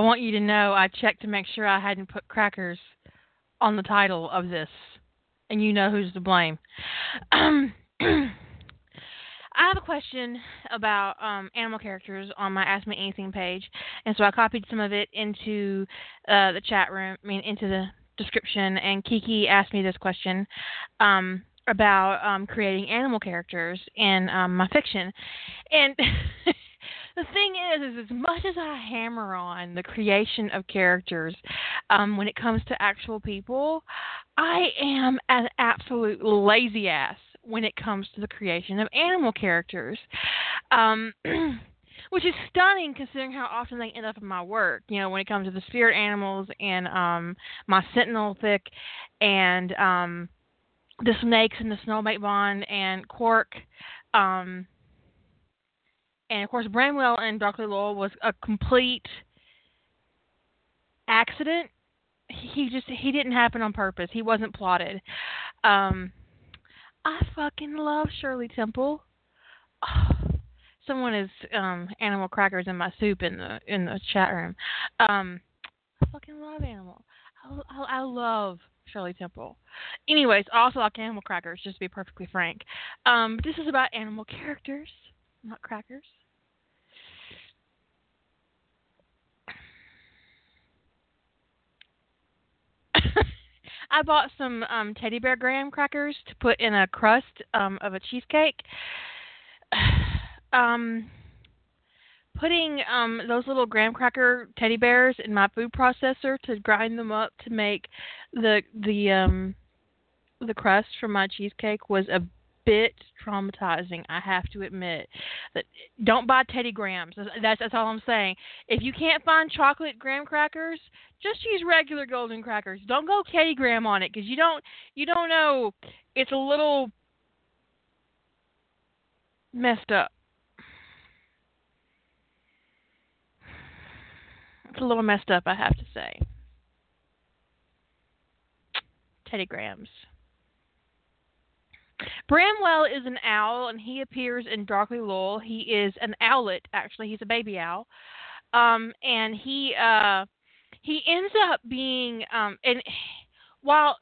want you to know I checked to make sure I hadn't put crackers on the title of this, and you know who's to blame. Um, I have a question about um, animal characters on my Ask Me Anything page, and so I copied some of it into uh, the chat room, I mean, into the description. And Kiki asked me this question um, about um, creating animal characters in um, my fiction, and the thing is, is as much as I hammer on the creation of characters um, when it comes to actual people, I am an absolute lazy ass when it comes to the creation of animal characters. Um, which is stunning considering how often they end up in my work. You know, when it comes to the spirit animals and um my sentinel fic and um the snakes and the soulmate bond and Quark um and of course Bramwell and Darkly Loyal was a complete accident. He just he didn't happen on purpose. He wasn't plotted. Um I fucking love Shirley Temple. Oh, someone is um animal crackers in my soup in the in the chat room. Um I fucking love animal. I, I, I love Shirley Temple. Anyways, also like animal crackers, just to be perfectly frank. Um, this is about animal characters, not crackers. I bought some um, teddy bear graham crackers to put in a crust um, of a cheesecake. um, putting um, those little graham cracker teddy bears in my food processor to grind them up to make the the um, the crust for my cheesecake was a bit traumatizing. I have to admit that don't buy Teddy Grahams. That's that's all I'm saying. If you can't find chocolate graham crackers, just use regular golden crackers. Don't go Teddy Graham on it because you don't you don't know. It's a little messed up. It's a little messed up, I have to say. Teddy Grahams. Bramwell is an owl, and he appears in Darkly Loyal. He is an owlet, actually. He's a baby owl, um, and he uh, he ends up being um, and while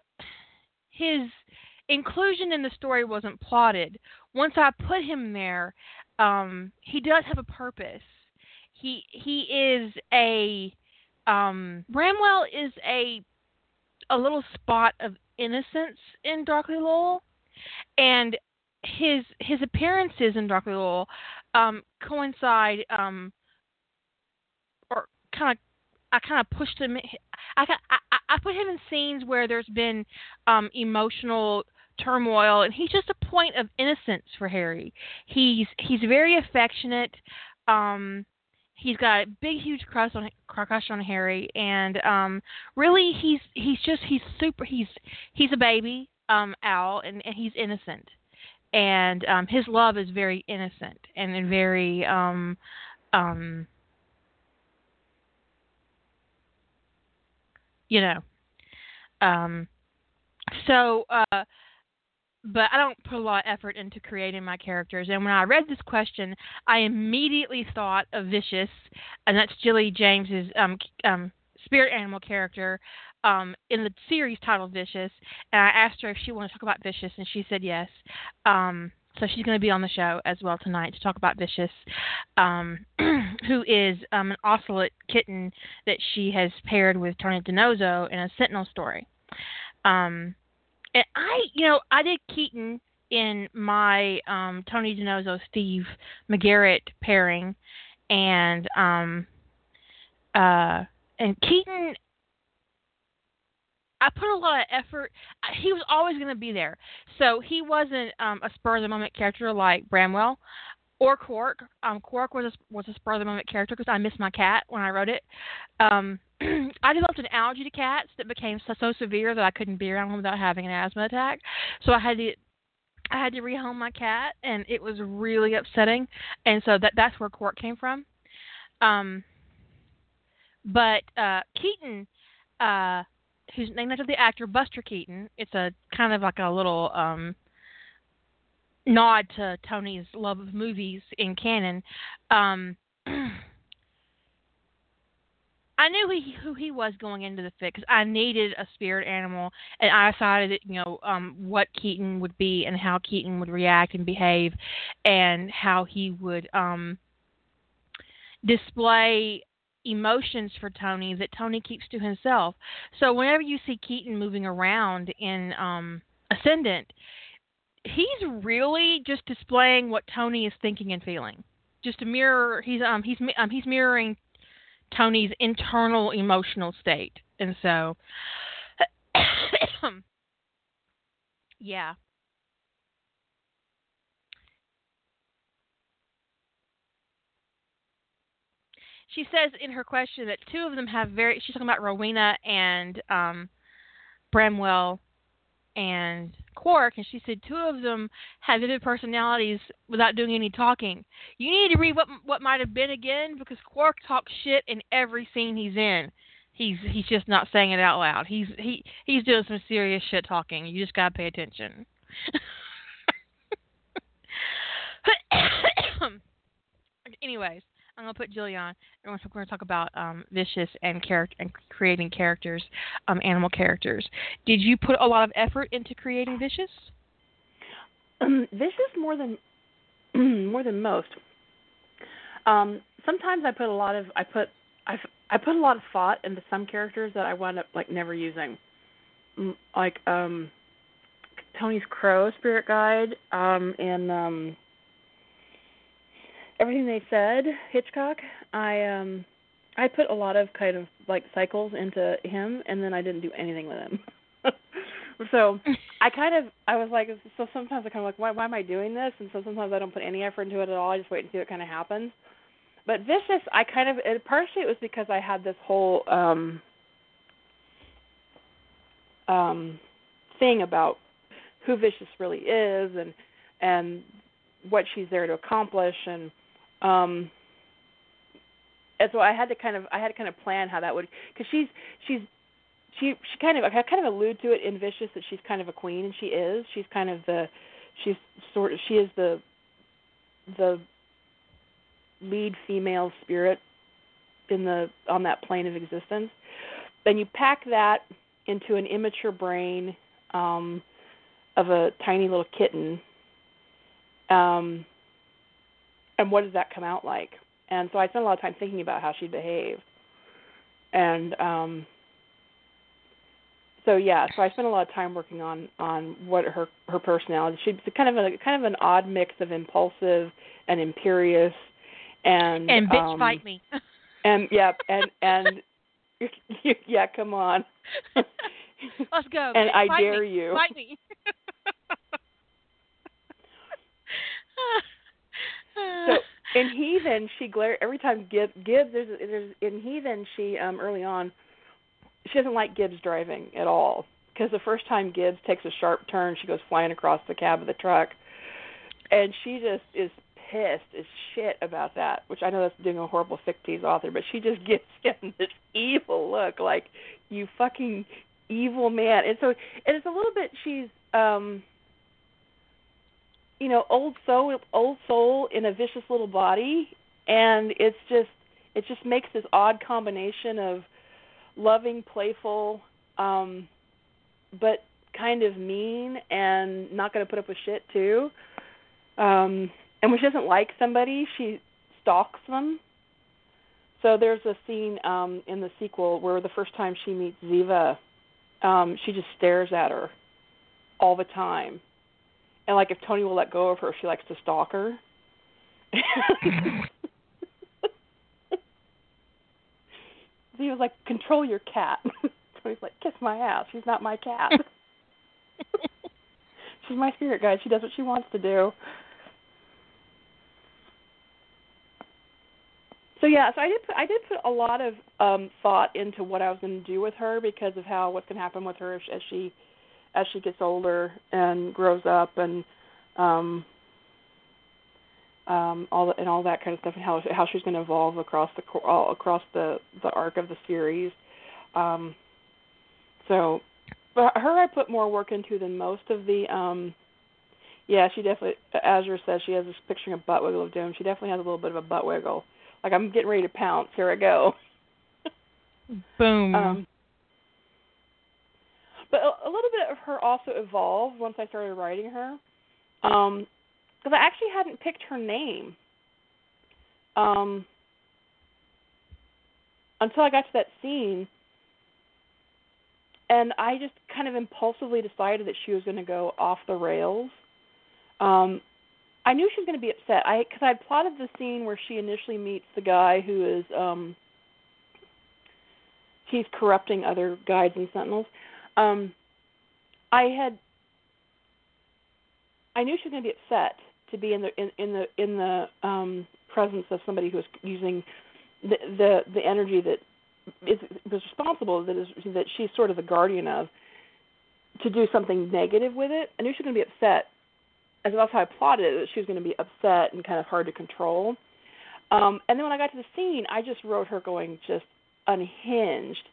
his inclusion in the story wasn't plotted, once I put him there, um, he does have a purpose. He he is a um, Bramwell is a a little spot of innocence in Darkly Loyal and his his appearances in Darkly Loyal um, coincide um, or kind of I kind of pushed him. I, I I put him in scenes where there's been um, emotional turmoil, and he's just a point of innocence for Harry. He's he's very affectionate. Um, he's got a big, huge crush on crush on Harry, and um, really, he's he's just he's super. He's he's a baby um, Al, and, and he's innocent, and um, his love is very innocent and very um, um, you know. Um, so, uh, but I don't put a lot of effort into creating my characters. And when I read this question, I immediately thought of Vicious, and that's Jilly James's um, um, spirit animal character um, in the series titled Vicious, and I asked her if she wanted to talk about Vicious, and she said yes. Um, so she's going to be on the show as well tonight to talk about Vicious, um, who is um, an ocelot kitten that she has paired with Tony DiNozzo in a Sentinel story. Um, and I, you know, I did Keaton in my um, Tony DiNozzo Steve McGarrett pairing, and um, uh, and Keaton I put a lot of effort. He was always going to be there, so he wasn't um, a spur of the moment character like Bramwell or Quark. Um, Quark was a, was a spur of the moment character because I missed my cat when I wrote it. Um, I developed an allergy to cats that became so, so severe that I couldn't be around them without having an asthma attack. So I had to I had to rehome my cat, and it was really upsetting. And so that that's where Quark came from. Um, but uh, Keaton. Uh, who's named after the actor Buster Keaton. It's a kind of like a little um, nod to Tony's love of movies in canon. Um, I knew he, who he was going into the fic because I needed a spirit animal, and I decided, you know, um, what Keaton would be and how Keaton would react and behave, and how he would um, display emotions for Tony that Tony keeps to himself. So whenever you see Keaton moving around in um, Ascendant, he's really just displaying what Tony is thinking and feeling. Just a mirror. He's um he's um he's mirroring Tony's internal emotional state, and so yeah. She says in her question that two of them have very. She's talking about Rowena and um, Bramwell and Quark, and she said two of them have vivid personalities without doing any talking. You need to read what what might have been again because Quark talks shit in every scene he's in. He's he's just not saying it out loud. He's he he's doing some serious shit talking. You just gotta pay attention. Anyways, I'm gonna put Jillian. on. we're going to talk about um, vicious and character and creating characters, um, animal characters. Did you put a lot of effort into creating vicious? Um, vicious more than more than most. Um, sometimes I put a lot of I put I I put a lot of thought into some characters that I wound up like never using, mm, like um, Tony's Crow Spirit Guide um, and um, everything they said, Hitchcock, I um I put a lot of kind of like cycles into him and then I didn't do anything with him. so I kind of I was like so sometimes I kind of like why why am I doing this and so sometimes I don't put any effort into it at all. I just wait and see what kind of happens. But Vicious I kind of it, partially it was because I had this whole um um thing about who Vicious really is and and what she's there to accomplish and um and so I had to kind of I had to kind of plan how that would because she's she's she she kind of I kind of allude to it in Vicious that she's kind of a queen and she is she's kind of the she's sort of she is the the lead female spirit in the on that plane of existence. Then you pack that into an immature brain um, of a tiny little kitten. Um, and what does that come out like? And so I spent a lot of time thinking about how she'd behave. And um so yeah, so I spent a lot of time working on on what her her personality. She's kind of a kind of an odd mix of impulsive and imperious and and bitch um, fight me. and yeah, and and yeah, come on. Let's go. and I dare me. you. Fight me. So in Heathen, she glare every time Gibbs. Gibbs there's, there's in Heathen. She um early on, she doesn't like Gibbs driving at all because the first time Gibbs takes a sharp turn, she goes flying across the cab of the truck, and she just is pissed as shit about that. Which I know that's doing a horrible '60s author, but she just gives him this evil look, like you fucking evil man. And so, and it's a little bit she's um you know old soul old soul in a vicious little body and it's just it just makes this odd combination of loving playful um but kind of mean and not going to put up with shit too. Um and when she doesn't like somebody she stalks them. So there's a scene um in the sequel where the first time she meets ziva um she just stares at her all the time and like if Tony will let go of her, if she likes to stalk her. he was like, "Control your cat." Tony's like, "Kiss my ass. She's not my cat. She's my spirit guide. She does what she wants to do." So yeah, so I did put I did put a lot of um thought into what I was going to do with her because of how what's going to happen with her as, as she as she gets older and grows up and um um all the, and all that kind of stuff and how how she's going to evolve across the all across the the arc of the series um so but her I put more work into than most of the um yeah, she definitely Azure says she has this picturing a butt wiggle of doom. She definitely has a little bit of a butt wiggle. Like I'm getting ready to pounce. Here I go. Boom. Um, but a, little bit of her also evolved once I started writing her, because I actually hadn't picked her name um, until I got to that scene, and I just kind of impulsively decided that she was going to go off the rails. Um, I knew she was going to be upset. I because I had plotted the scene where she initially meets the guy who is um he's corrupting other guides and sentinels. Um I had I knew she was going to be upset to be in the in, in the in the um presence of somebody who was using the the the energy that is was responsible that is that she's sort of the guardian of to do something negative with it. I knew she was going to be upset as that's how I plotted it, that she was going to be upset and kind of hard to control. Um, and then when I got to the scene, I just wrote her going just unhinged.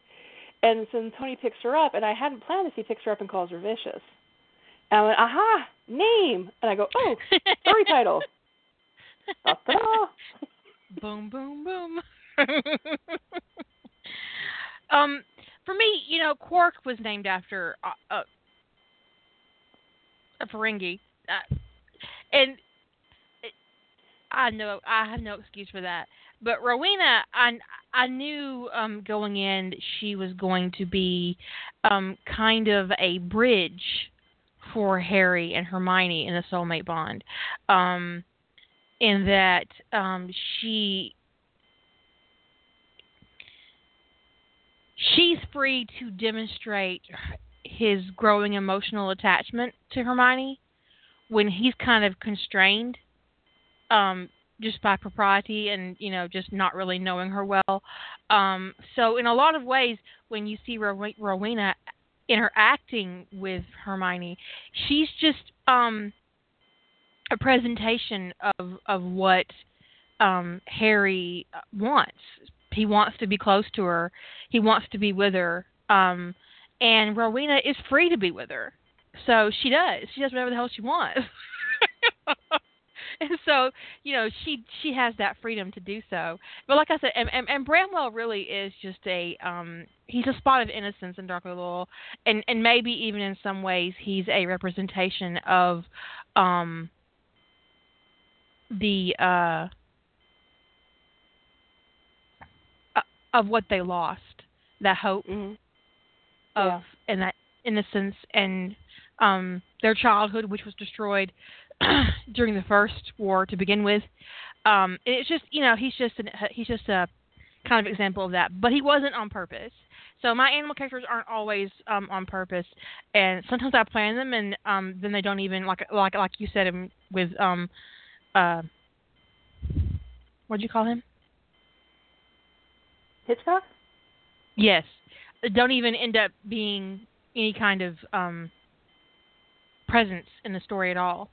And so Tony picks her up, and I hadn't planned this. He picks her up and calls her vicious. And I went, aha, name. And I go, oh, story title. Boom, boom, boom. um, for me, you know, Quark was named after a, uh, a Ferengi, uh, and it, I know I have no excuse for that. But Rowena, I I knew um, going in that she was going to be um, kind of a bridge for Harry and Hermione in the soulmate bond, um, in that um, she she's free to demonstrate his growing emotional attachment to Hermione when he's kind of constrained um just by propriety and you know just not really knowing her well. Um so in a lot of ways when you see Rowena interacting with Hermione she's just um a presentation of of what um Harry wants. He wants to be close to her. He wants to be with her. Um and Rowena is free to be with her. So she does. She does whatever the hell she wants. and so, you know, she she has that freedom to do so. But like I said, and, and, and Bramwell really is just a um he's a spot of innocence in Darkly Loyal, and and maybe even in some ways he's a representation of um the uh of what they lost, that hope mm-hmm. of yeah. and that innocence and um, their childhood, which was destroyed during the first war to begin with. Um, and it's just you know he's just an, he's just a kind of example of that, but he wasn't on purpose. So my animal characters aren't always um, on purpose, and sometimes I plan them, and um, then they don't even like like like you said him with um, uh, what'd you call him? Hitchcock. Yes, don't even end up being any kind of um, presence in the story at all.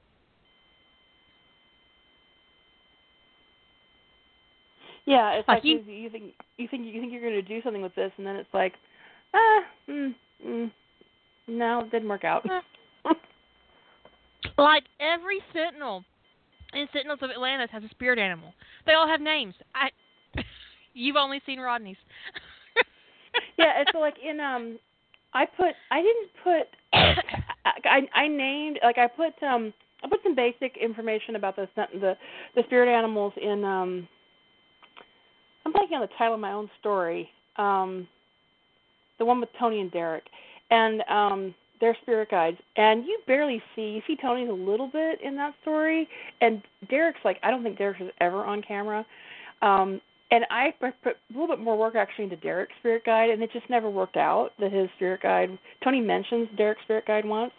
Yeah, it's like, like you, you, think you think you think you're going to do something with this, and then it's like, ah, mm, mm, no, it didn't work out. like every Sentinel in Sentinels of Atlantis has a spirit animal. They all have names. I, you've only seen Rodney's. yeah, it's so like in um, I put I didn't put I I named like I put um I put some basic information about the the the spirit animals in um I'm blanking on the title of my own story. Um the one with Tony and Derek. And um they're spirit guides and you barely see you see Tony's a little bit in that story and Derek's like I don't think Derek is ever on camera. Um and I put a little bit more work actually into Derek's spirit guide, and it just never worked out. That his spirit guide, Tony mentions Derek's spirit guide once,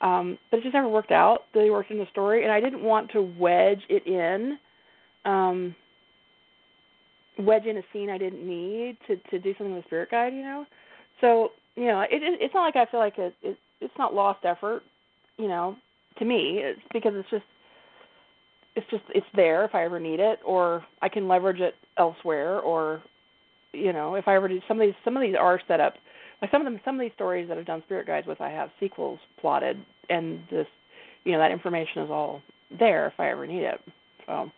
um, but it just never worked out. That he worked in the story, and I didn't want to wedge it in, um, wedge in a scene I didn't need to to do something with spirit guide, you know. So you know, it, it it's not like I feel like it, it it's not lost effort, you know, to me. It's because it's just it's just it's there if I ever need it, or I can leverage it elsewhere, or you know, if I ever do some of these some of these are set up like some of them some of these stories that I've done spirit guides with I have sequels plotted and this you know that information is all there if I ever need it. So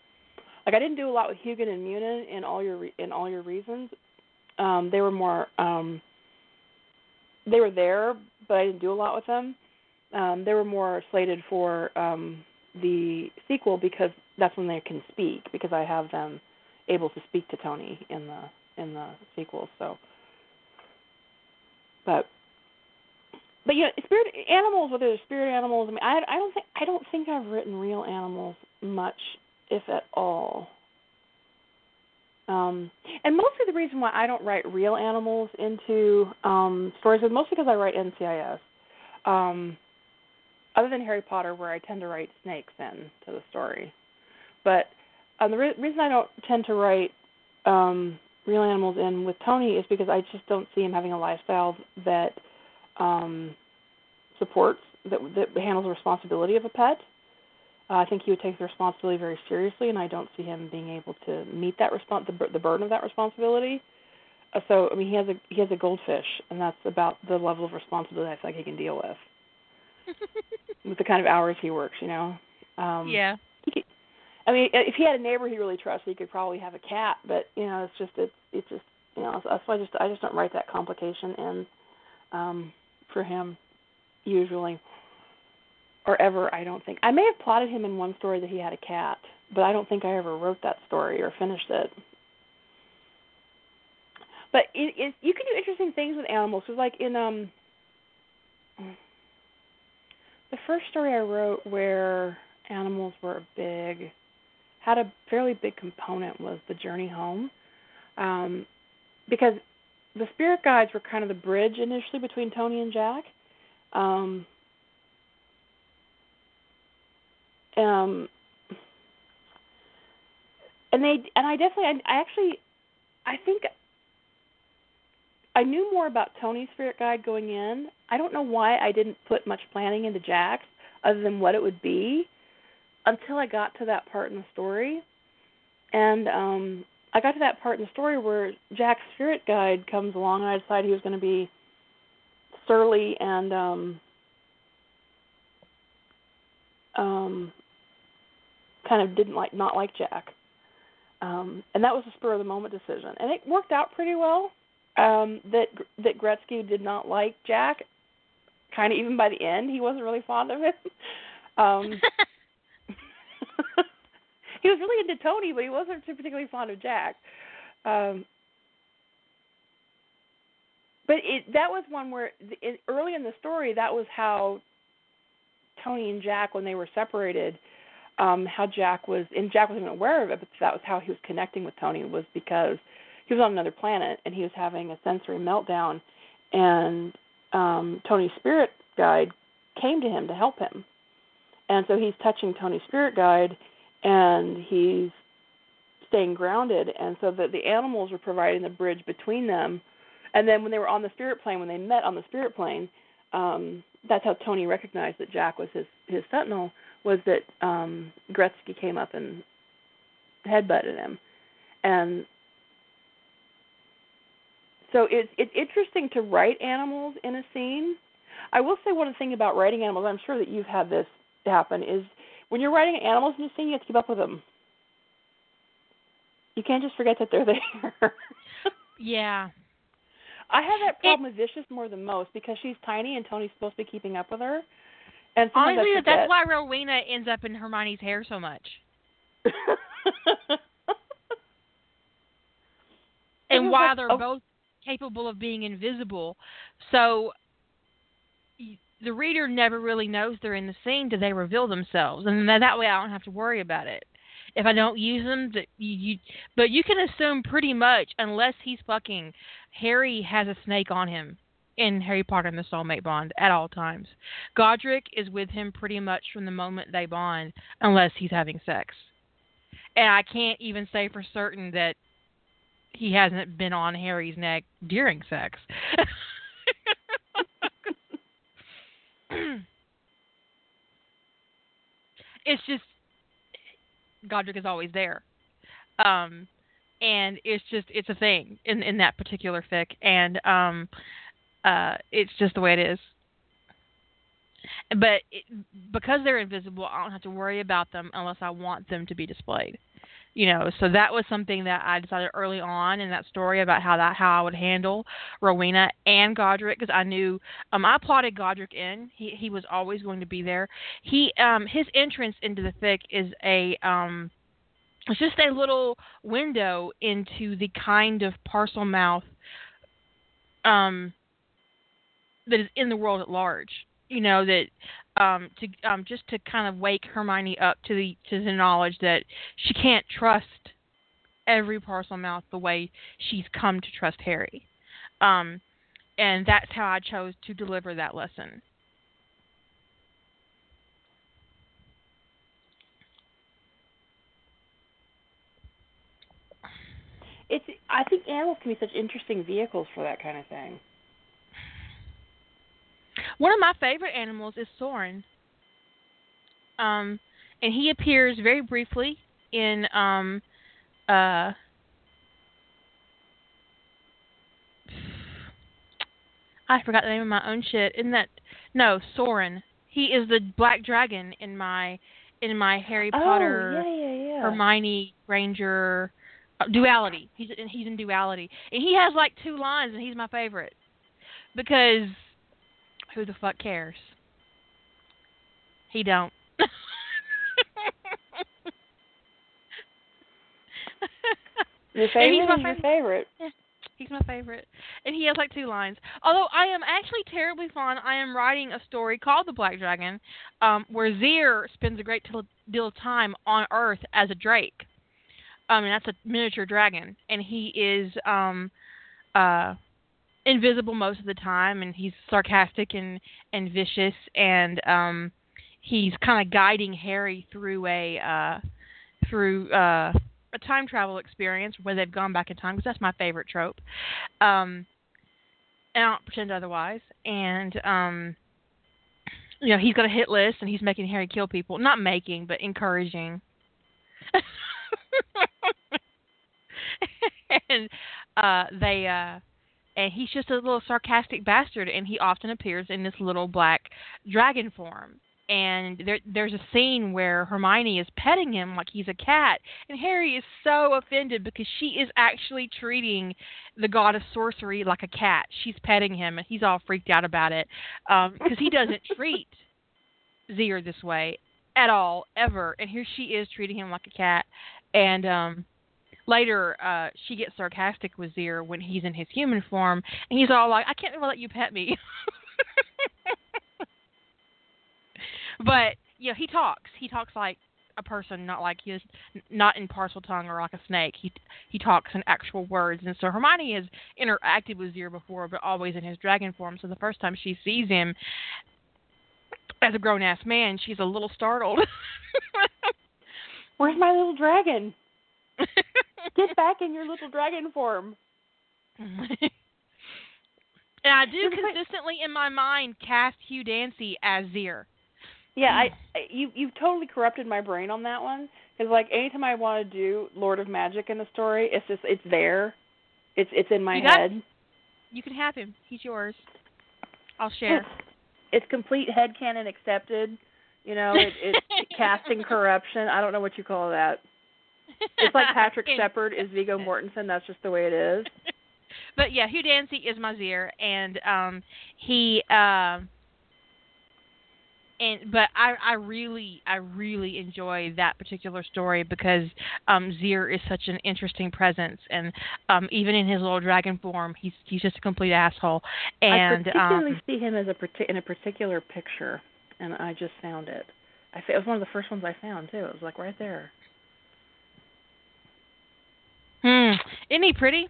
like I didn't do a lot with Hugin and Munin in all your in all your reasons. Um, they were more um, they were there, but I didn't do a lot with them. Um, they were more slated for um, the sequel because that's when they can speak because I have them able to speak to Tony in the in the sequel. So, but but know, spirit animals, whether they're spirit animals, I mean, I I don't think I don't think I've written real animals much, if at all. Um, and mostly the reason why I don't write real animals into um, stories is mostly because I write NCIS. Um, other than Harry Potter, where I tend to write snakes in to the story. But um, the re- reason I don't tend to write um, real animals in with Tony is because I just don't see him having a lifestyle that um, supports that that handles the responsibility of a pet. Uh, I think he would take the responsibility very seriously, and I don't see him being able to meet that respons- the, the burden of that responsibility. Uh, so, I mean, he has a he has a goldfish, and that's about the level of responsibility I feel like he can deal with, with the kind of hours he works. You know. Um, yeah. He could, I mean, if he had a neighbor he really trusted, he could probably have a cat. But you know, it's just it's it's just you know that's why I just I just don't write that complication in um, for him usually or ever I don't think I may have plotted him in one story that he had a cat, but I don't think I ever wrote that story or finished it. But it, it you can do interesting things with animals. So like in um the first story I wrote where animals were a big had a fairly big component was the journey home. Um because the spirit guides were kind of the bridge initially between Tony and Jack. Um um and they and I definitely I, I actually I think I knew more about Tony's spirit guide going in. I don't know why I didn't put much planning into Jack's other than what it would be until I got to that part in the story. And um I got to that part in the story where Jack's spirit guide comes along and I decided he was going to be surly and um um kind of didn't like not like Jack. Um, and that was a spur of the moment decision, and it worked out pretty well. Um, that that Gretzky did not like Jack, kind of even by the end, he wasn't really fond of him. Um, he was really into Tony, but he wasn't particularly fond of Jack. Um, but it that was one where it, early in the story that was how Tony and Jack when they were separated um how Jack was and Jack wasn't aware of it, but that was how he was connecting with Tony was because he was on another planet and he was having a sensory meltdown and um Tony's spirit guide came to him to help him. And so he's touching Tony's spirit guide and he's staying grounded and so that the animals were providing the bridge between them. And then when they were on the spirit plane, when they met on the spirit plane, um that's how Tony recognized that Jack was his his sentinel was that um Gretzky came up and headbutted him. And so it's it's interesting to write animals in a scene. I will say one thing about writing animals, I'm sure that you've had this happen, is when you're writing animals in a scene, you have to keep up with them. You can't just forget that they're there. yeah. I have that problem it, with Vicious more than most because she's tiny and Tony's supposed to be keeping up with her. And honestly, that's why Rowena ends up in Hermione's hair so much. and why they're oh. both capable of being invisible. So the reader never really knows they're in the scene till they reveal themselves, and that way I don't have to worry about it. If I don't use them, that you, you, but you can assume pretty much, unless he's fucking, Harry has a snake on him in Harry Potter and the Soulmate Bond at all times. Godric is with him pretty much from the moment they bond, unless he's having sex. And I can't even say for certain that he hasn't been on Harry's neck during sex. it's just Godric is always there. Um and it's just it's a thing in in that particular fic and um uh it's just the way it is. But it, because they're invisible, I don't have to worry about them unless I want them to be displayed you know so that was something that i decided early on in that story about how that how i would handle rowena and godric because i knew um i plotted godric in. He he was always going to be there. He um his entrance into the fic is a um it's just a little window into the kind of Parselmouth um that is in the world at large. You know that um, to um, just to kind of wake Hermione up to the to the knowledge that she can't trust every Parselmouth the way she's come to trust Harry, um, and that's how I chose to deliver that lesson. It's. I think animals can be such interesting vehicles for that kind of thing. One of my favorite animals is Soren. Um, and he appears very briefly in um, uh, I forgot the name of my own shit. Isn't that no Soren? He is the black dragon in my in my Harry Potter oh, yeah, yeah, yeah. Hermione Granger uh, duality. He's in, he's in duality, and he has like two lines, and he's my favorite because who the fuck cares? He don't. your favorite he's my favorite. favorite. Yeah, he's my favorite. And he has like two lines. Although I am actually terribly fond, I am writing a story called The Black Dragon, um, where Zir spends a great deal of time on Earth as a drake. I mean, that's a miniature dragon, and he is um, uh, invisible most of the time, and he's sarcastic and and vicious, and um, he's kind of guiding Harry through a uh, through uh, a time travel experience where they've gone back in time because that's my favorite trope. Um, and I don't pretend otherwise. And um, you know, he's got a hit list, and he's making Harry kill people. Not making, but encouraging. and uh, they uh, and he's just a little sarcastic bastard, and he often appears in this little black dragon form. And there, there's a scene where Hermione is petting him like he's a cat, and Harry is so offended because she is actually treating the god of sorcery like a cat. She's petting him, and he's all freaked out about it because um, he doesn't treat Zir this way at all, ever. And here she is treating him like a cat, and um, later uh she gets sarcastic with Zir when he's in his human form and he's all like, I can't let you pet me But know, he talks. He talks like a person, not like he's not in Parseltongue or like a snake. He he talks in actual words, and so Hermione has interacted with Zir before, but always in his dragon form. So the first time she sees him as a grown ass man, she's a little startled. Where's my little dragon? Get back in your little dragon form. and I do consistently in my mind cast Hugh Dancy as Zir. Yeah, I you you've totally corrupted my brain on that one because like anytime I want to do Lord of Magic in a story, it's just it's there, it's it's in my you head. Got, you can have him. He's yours. I'll share. It's, it's complete head canon accepted. You know, it, it's casting corruption. I don't know what you call that. It's like Patrick Shepard is Viggo Mortensen. That's just the way it is. but yeah, Hugh Dancy is Mazir, and um, he. Uh, and but I I really I really enjoy that particular story because um Zir is such an interesting presence and um even in his little dragon form he's he's just a complete asshole and I particularly um, see him as a in a particular picture and I just found it. I it was one of the first ones I found too. It was like right there. Hmm. Isn't he pretty?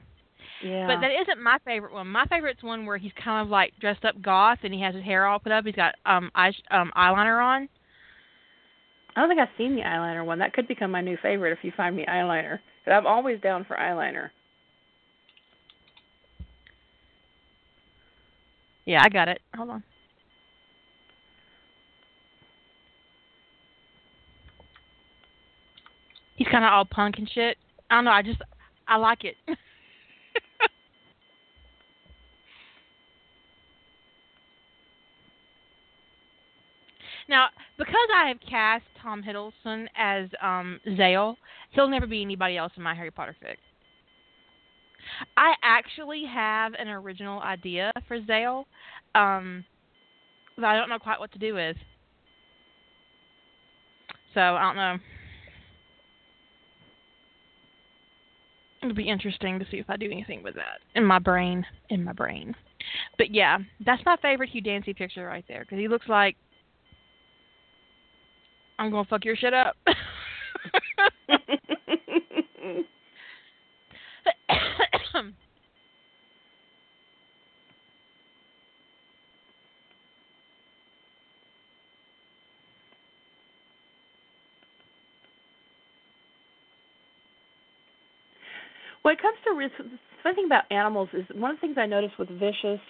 Yeah. But that isn't my favorite one. My favorite's one where he's kind of like dressed up goth and he has his hair all put up. He's got um eye um eyeliner on. I don't think I've seen the eyeliner one. That could become my new favorite if you find me eyeliner. But I'm always down for eyeliner. Yeah, I got it. Hold on. He's kind of all punk and shit. I don't know. I just I like it. now, because I have cast Tom Hiddleston as um Zale, he'll never be anybody else in my Harry Potter fic. I actually have an original idea for Zale, um, that I don't know quite what to do with. So I don't know. It'll be interesting to see if I do anything with that in my brain. In my brain. But yeah, that's my favorite Hugh Dancy picture right there because he looks like I'm gonna fuck your shit up. When it comes to funny thing about animals is one of the things I noticed with Vicious,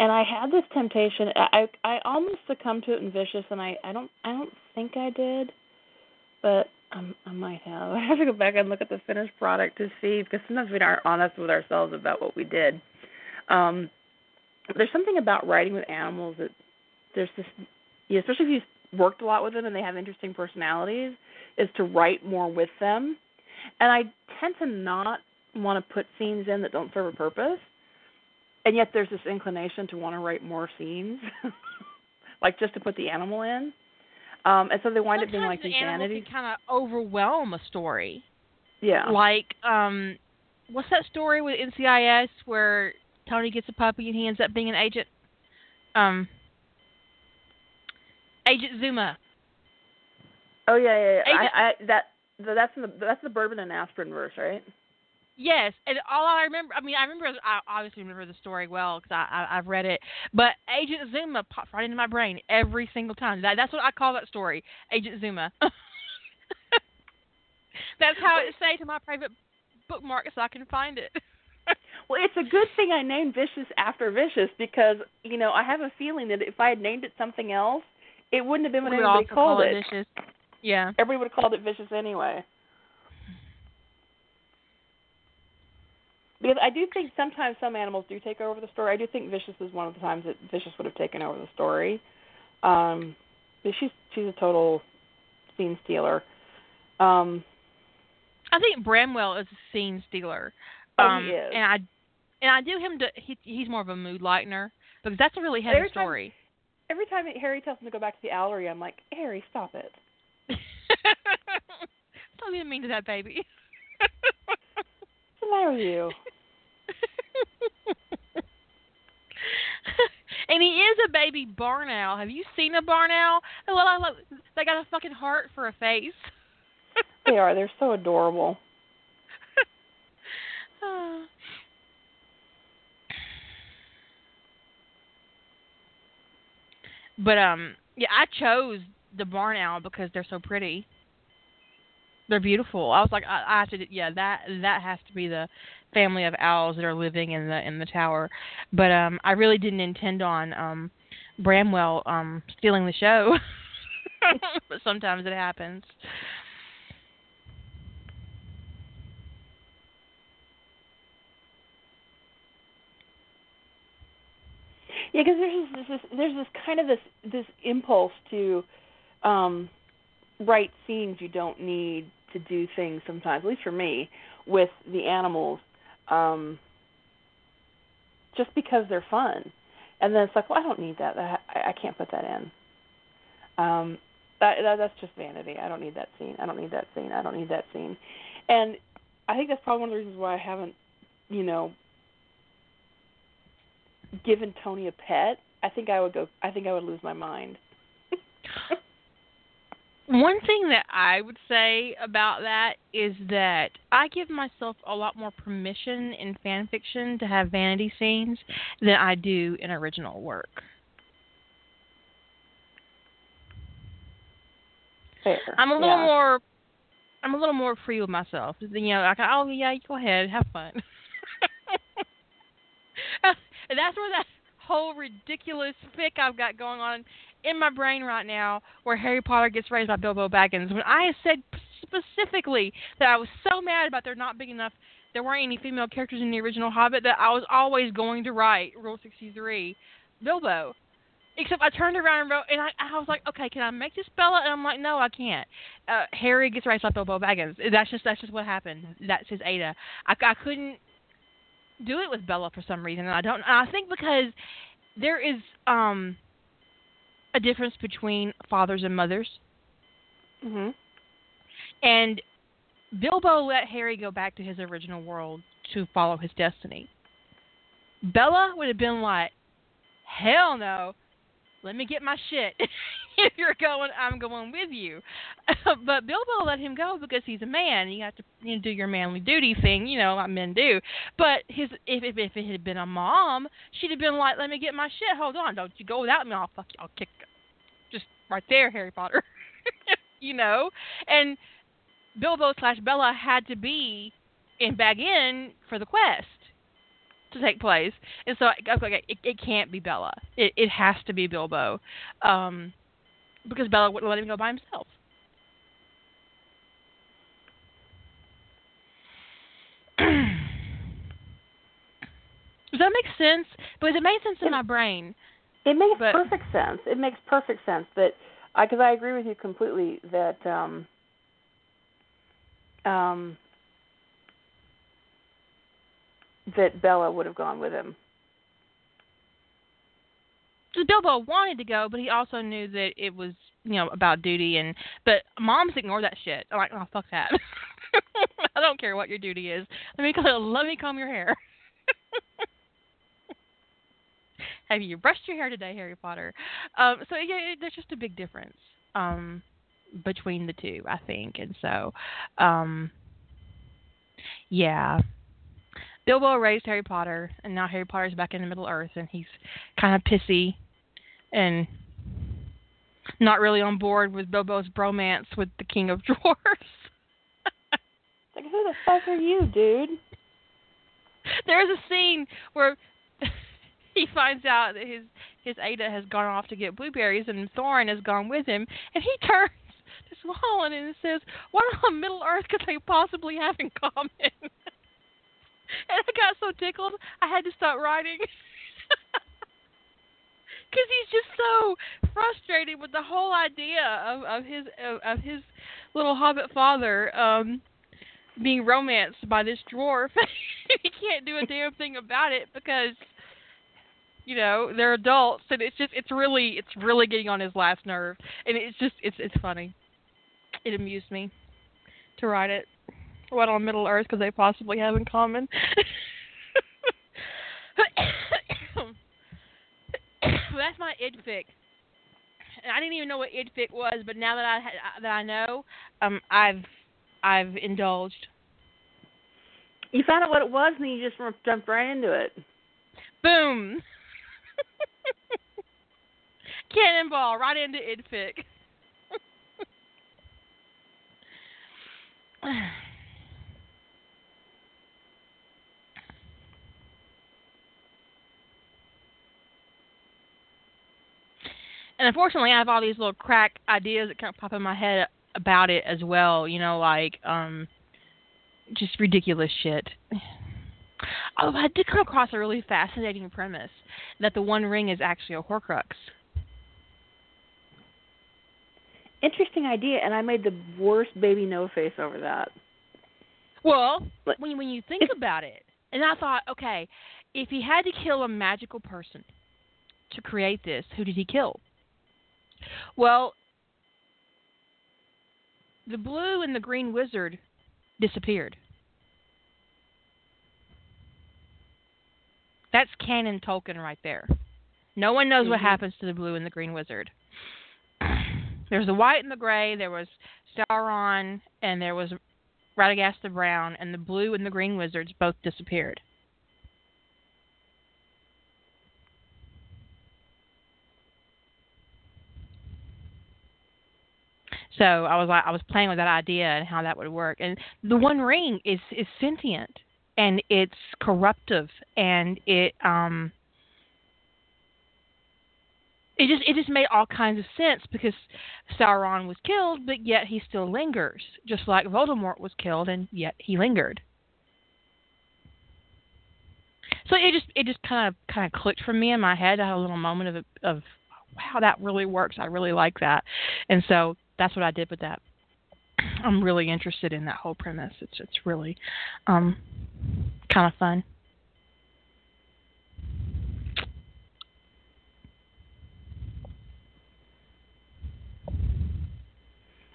and I had this temptation. I I almost succumbed to it in Vicious, and I I don't I don't think I did, but I might have. I have to go back and look at the finished product to see because sometimes we aren't honest with ourselves about what we did. Um, there's something about writing with animals that there's this, especially if you've worked a lot with them and they have interesting personalities, is to write more with them. And I tend to not want to put scenes in that don't serve a purpose, and yet there's this inclination to want to write more scenes, like just to put the animal in. Um, and so they wind Sometimes up being like the these can kind of overwhelm a story. Yeah. Like, um, what's that story with NCIS where Tony gets a puppy and he ends up being an agent? Um, Agent Zuma. oh yeah, yeah. yeah. Agent- I, I that that's in the that's the bourbon and aspirin verse, right? Yes, and all I remember, I mean, I remember, I obviously remember the story well because I, I I've read it. But Agent Zuma pops right into my brain every single time. That that's what I call that story, Agent Zuma. that's how it say to my private bookmark so I can find it. Well, it's a good thing I named Vicious after Vicious because you know I have a feeling that if I had named it something else, it wouldn't have been what We anybody called call it. Vicious. Yeah. Everybody would have called it Vicious anyway. Because I do think sometimes some animals do take over the story. I do think Vicious is one of the times that Vicious would have taken over the story. Um, but she's she's a total scene stealer. Um, I think Bramwell is a scene stealer. Oh, um, he is. And I and I do him to he he's more of a mood lightener because that's a really heavy Every time- story. every time Harry tells him to go back to the Owlery, I'm like, Harry, stop it. Don't be mean to that baby. What's the matter with you? and he is a baby barn owl. Have you seen a barn owl? Well, I love, they got a fucking heart for a face. They are. They're so adorable. but um, yeah, I chose the barn owl because they're so pretty. They're beautiful. I was like, I, I have to, yeah, that that has to be the family of owls that are living in the in the tower. But um, I really didn't intend on um, Bramwell um stealing the show. but sometimes it happens. Yeah, because there's this, this there's this kind of this this impulse to um write scenes you don't need to do things sometimes, at least for me, with the animals, um just because they're fun. And then it's like, well, I don't need that. I, I can't put that in. Um that, that that's just vanity. I don't need that scene. I don't need that scene. I don't need that scene. And I think that's probably one of the reasons why I haven't, you know, given Tony a pet, I think I would go. I think I would lose my mind. One thing that I would say about that is that I give myself a lot more permission in fan fiction to have vanity scenes than I do in original work. Fair. I'm a little yeah. more I'm a little more free with myself. You know, like oh yeah, go ahead, have fun. that's where that whole ridiculous fic I've got going on in my brain right now, where Harry Potter gets raised by Bilbo Baggins. When I said specifically that I was so mad about there not being enough, there weren't any female characters in the original Hobbit, that I was always going to write Rule 63, Bilbo. Except I turned around and wrote, and I, I was like, okay, can I make this Bella? And I'm like, no, I can't. Uh, Harry gets raised by Bilbo Baggins. That's just that's just what happened. That's his Ada. I, I couldn't do it with Bella for some reason, and I don't. I think because there is um a difference between fathers and mothers, Mhm. and Bilbo let Harry go back to his original world to follow his destiny. Bella would have been like, hell no. Let me get my shit. if you're going, I'm going with you. but Bilbo let him go because he's a man. You have to you know, do your manly duty thing, you know, like men do. But his if, if if it had been a mom, she'd have been like, "Let me get my shit. Hold on, don't you go without me. I'll fuck you. I'll kick just right there, Harry Potter." you know, and Bilbo slash Bella had to be in Bag End for the quest to take place, and so I, okay, it, it can't be Bella. It it has to be Bilbo, um, because Bella wouldn't let him go by himself. Does that make sense? Because it made sense in It- my brain. It makes But- perfect sense. It makes perfect sense that because I agree with you completely that um um that Bella would have gone with him. So Bilbo wanted to go, but he also knew that it was, you know, about duty and. But moms ignore that shit. I'm like, oh fuck that. I don't care what your duty is. Let me let me comb your hair. Have you brushed your hair today, Harry Potter? Um, so yeah, there's just a big difference um, between the two, I think, and so um, yeah. Bilbo raised Harry Potter, and now Harry Potter's back in the Middle Earth, and he's kind of pissy and not really on board with Bilbo's bromance with the King of Dwarfs. Like who the fuck are you, dude? There's a scene where he finds out that his his Ada has gone off to get blueberries, and Thorin has gone with him, and he turns to Swollen and says, "What on Middle Earth could they possibly have in common?" and I got so tickled, I had to stop writing. Because he's just so frustrated with the whole idea of, of his of, of his little hobbit father um being romanced by this dwarf. he can't do a damn thing about it because you know they're adults, and it's just it's really it's really getting on his last nerve, and it's just it's it's funny. It amused me to write it. What on Middle Earth could they possibly have in common? That's my idfic. And I didn't even know what idfic was, but now that I ha- that I know, um, I've I've indulged. You found out what it was and then you just jumped right into it. Boom. Cannonball right into idfic. and unfortunately, I have all these little crack ideas that kind of pop in my head about it as well. You know, like um, just ridiculous shit. Oh, I did come across a really fascinating premise that the One Ring is actually a Horcrux. Interesting idea, and I made the worst baby no face over that. Well, when when you think about it, and I thought, okay, if he had to kill a magical person to create this, who did he kill? Well, the blue and the green wizard disappeared. That's canon Tolkien right there. No one knows what Mhm. happens to the blue and the green wizard. There's the white and the gray. There was Sauron, and there was Radagast the Brown, and the blue and the green wizards both disappeared. So I was like, I was playing with that idea and how that would work. And the One Ring is is sentient and it's corruptive and it um it just it just made all kinds of sense because Sauron was killed, but yet he still lingers, just like Voldemort was killed and yet he lingered. So it just it just kind of kind of clicked for me in my head. I had a little moment of of wow, that really works. I really like that, and so that's what I did with that. I'm really interested in that whole premise. It's it's really um, kind of fun.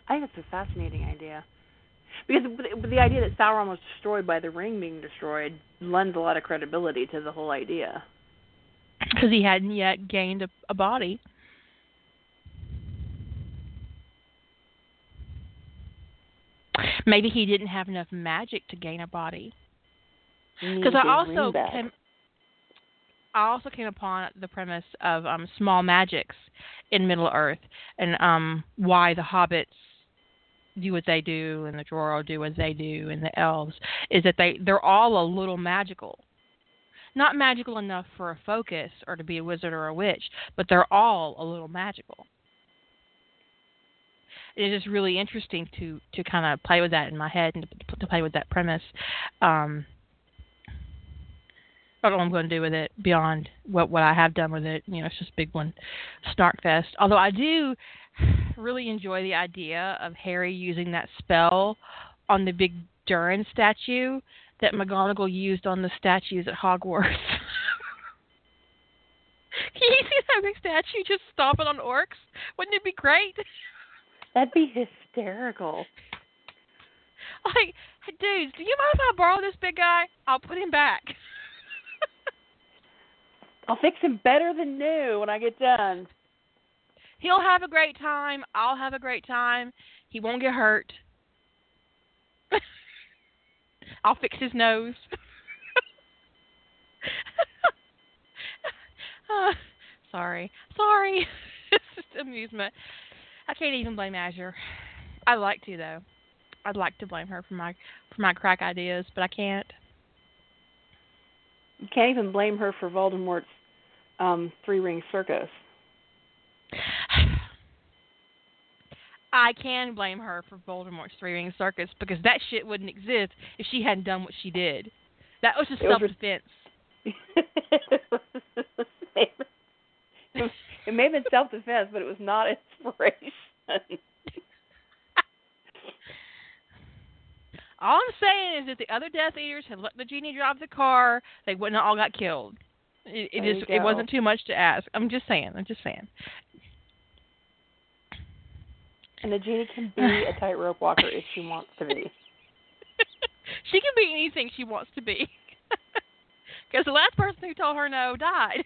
I think it's a fascinating idea. Because the idea that Sauron was destroyed by the ring being destroyed lends a lot of credibility to the whole idea. Because he hadn't yet gained a, a body. Maybe he didn't have enough magic to gain a body. Because I also came, I also came upon the premise of um, small magics in Middle Earth and um, why the hobbits do what they do and the Dwarves do what they do and the elves is that they they're all a little magical. Not magical enough for a focus or to be a wizard or a witch, but they're all a little magical. It is just really interesting to to kind of play with that in my head and to, to play with that premise. Um, I don't know what I'm going to do with it beyond what what I have done with it. You know, it's just a big one, snark fest. Although I do really enjoy the idea of Harry using that spell on the big Durin statue that McGonagall used on the statues at Hogwarts. Can you see that big statue just stomping on orcs? Wouldn't it be great? That'd be hysterical. Like, hey, dudes, do you mind if I borrow this big guy? I'll put him back. I'll fix him better than new when I get done. He'll have a great time. I'll have a great time. He won't get hurt. I'll fix his nose. uh, sorry. Sorry. it's just amusement. I can't even blame Azure. I'd like to though. I'd like to blame her for my for my crack ideas, but I can't. You can't even blame her for Voldemort's um, three ring circus. I can blame her for Voldemort's three ring circus because that shit wouldn't exist if she hadn't done what she did. That was just self defense. it may have been self defense, but it was not inspiration. all I'm saying is that the other Death Eaters had let Nagini drive the car, they wouldn't have all got killed. It, it just it wasn't too much to ask. I'm just saying. I'm just saying. And Nagini can be a tightrope walker if she wants to be. she can be anything she wants to be. Because the last person who told her no died.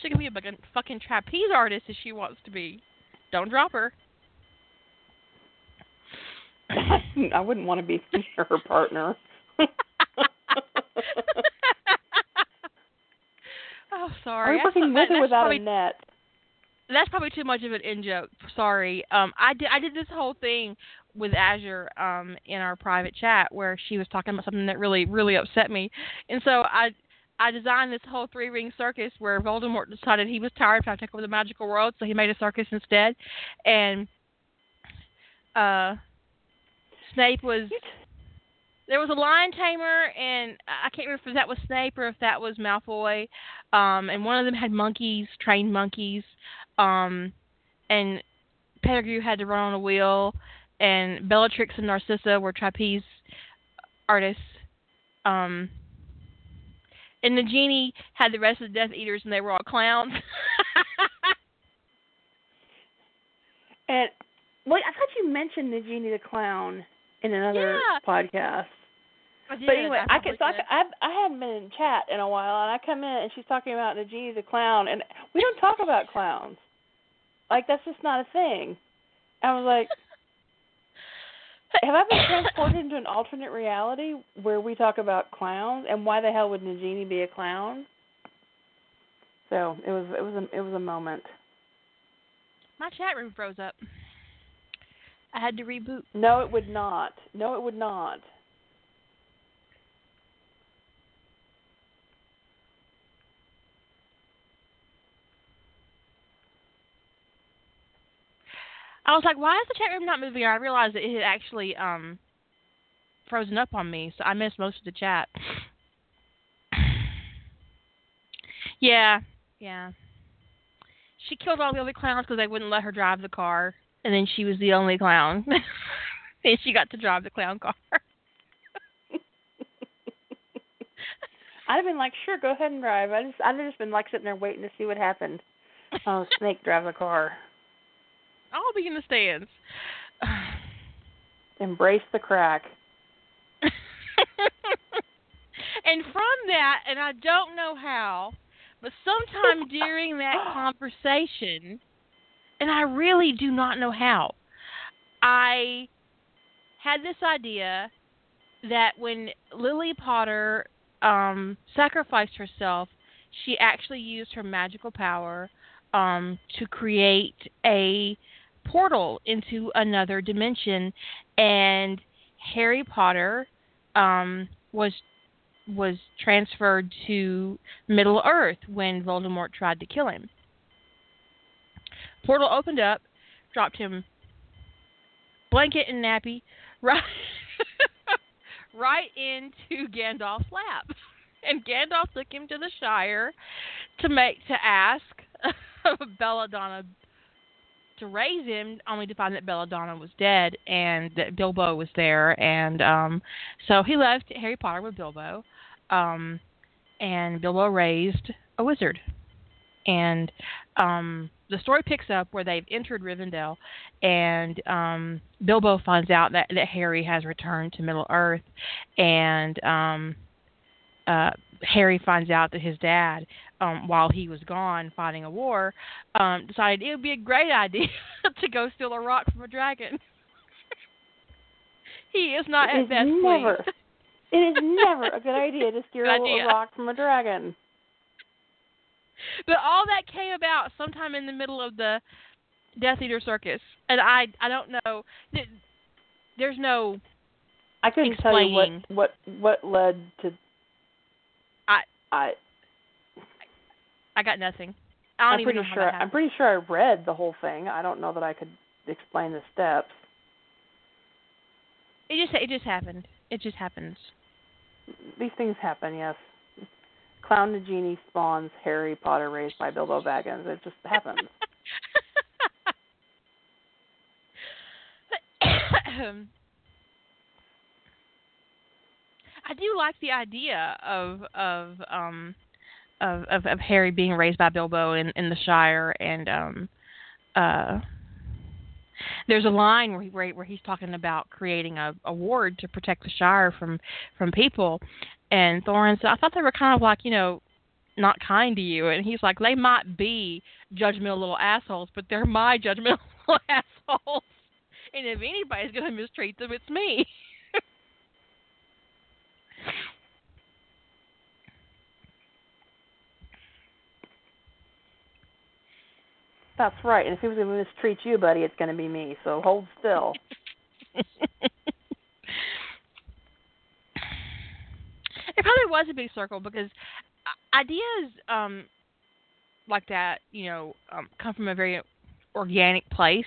She can be a fucking trapeze artist if she wants to be. Don't drop her. I wouldn't want to be her partner. oh, sorry. Are we working with or without probably, a net? that's probably too much of an in joke. Sorry. Um, I did I did this whole thing with Azure um in our private chat where she was talking about something that really really upset me, and so I I designed this whole three ring circus where Voldemort decided he was tired of trying to take over the magical world, so he made a circus instead, and uh Snape was there was a lion tamer, and I can't remember if that was Snape or if that was Malfoy. Um, and one of them had monkeys, trained monkeys. Um, and Pettigrew had to run on a wheel, and Bellatrix and Narcissa were trapeze artists. Um, and Nagini had the rest of the Death Eaters, and they were all clowns. and wait, I thought you mentioned Nagini the clown in another yeah. podcast. but anyway, I can so I, I I haven't been in chat in a while, and I come in and she's talking about Nagini the clown, and we don't talk about clowns. Like that's just not a thing. I was like, have I been transported into an alternate reality where we talk about clowns? And why the hell would Nagini be a clown? So it was it was a it was a moment. My chat room froze up. I had to reboot. No, it would not. No, it would not. I was like, why is the chat room not moving? I realized that it had actually um frozen up on me, so I missed most of the chat. Yeah, yeah. She killed all the other clowns because they wouldn't let her drive the car, and then she was the only clown, and she got to drive the clown car. I'd have been like, sure, go ahead and drive. I just, I'd have just been like sitting there waiting to see what happened. Oh, Snake drive the car. I'll be in the stands. Embrace the crack. and from that, and I don't know how, but sometime during that conversation, and I really do not know how, I had this idea that when Lily Potter um, sacrificed herself, she actually used her magical power um, to create a portal into another dimension, and Harry Potter um, was was transferred to Middle Earth when Voldemort tried to kill him. Portal opened up, dropped him blanket and nappy right right into Gandalf's lap. And Gandalf took him to the Shire to make to ask Belladonna to raise him, only to find that Belladonna was dead and that Bilbo was there, and um, so he left Harry Potter with Bilbo, um, and Bilbo raised a wizard, and um, the story picks up where they've entered Rivendell, and um, Bilbo finds out that that Harry has returned to Middle Earth, and um, uh, Harry finds out that his dad um, while he was gone fighting a war, um, decided it would be a great idea to go steal a rock from a dragon. he is not it at best never, pleased. It is never a good idea to steal idea. a rock from a dragon. But all that came about sometime in the middle of the Death Eater circus, and I I don't know. There's no. I couldn't tell you what what what led to. I I I got nothing. I am pretty sure. I'm pretty sure I read the whole thing. I don't know that I could explain the steps. It just it just happened. It just happens. These things happen. Yes. Clown Nagini spawns Harry Potter raised by Bilbo Baggins. It just happens. I do like the idea of of um of, of, of Harry being raised by Bilbo in, in the Shire, and um, uh, there's a line where, he, where he's talking about creating a, a ward to protect the Shire from from people, and Thorin said, "I thought they were kind of like you know." Not kind to you, and he's like, they might be judgmental little assholes, but they're my judgmental assholes. And if anybody's gonna mistreat them, it's me. That's right. And if he was going to mistreat you, buddy, it's going to be me. So hold still. it probably was a big circle because ideas um, like that, you know, um, come from a very organic place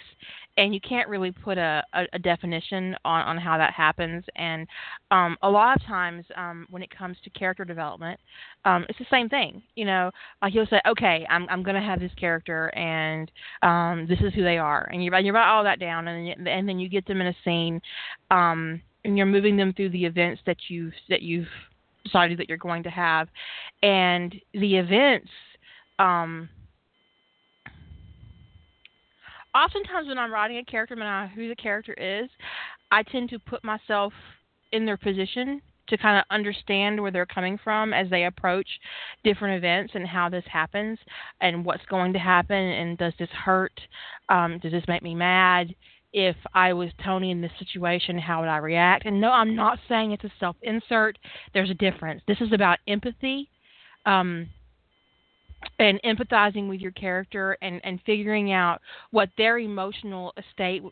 and you can't really put a, a, a definition on, on how that happens. And um, a lot of times um, when it comes to character development um, it's the same thing you know like you'll say okay i'm, I'm going to have this character and um, this is who they are. And you write, you write all that down and, you, and then you get them in a scene um, and you're moving them through the events that you've that you've decided that you're going to have. And the events um, oftentimes when I'm writing a character, no matter who the character is, I tend to put myself in their position to kind of understand where they're coming from as they approach different events and how this happens and what's going to happen and does this hurt? Um, does this make me mad? If I was Tony in this situation, how would I react? And no, I'm not saying it's a self insert. There's a difference. This is about empathy. Um, and empathizing with your character and and figuring out what their emotional state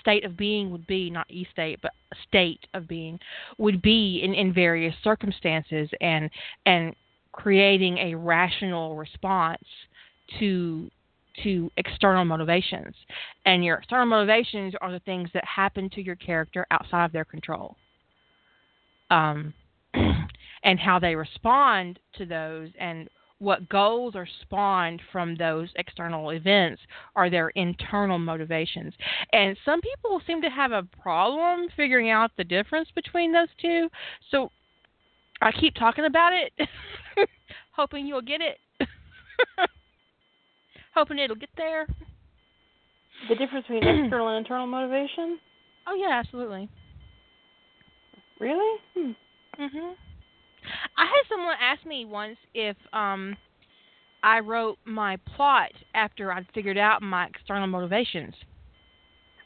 state of being would be not e state but state of being would be in in various circumstances and and creating a rational response to to external motivations. And your external motivations are the things that happen to your character outside of their control. Um and how they respond to those and what goals are spawned from those external events are their internal motivations. And some people seem to have a problem figuring out the difference between those two. So I keep talking about it, hoping you'll get it. hoping it'll get there. The difference between external and internal motivation? Oh yeah, absolutely. Really? Hmm. Mhm. I had someone ask me once if um I wrote my plot after I'd figured out my external motivations.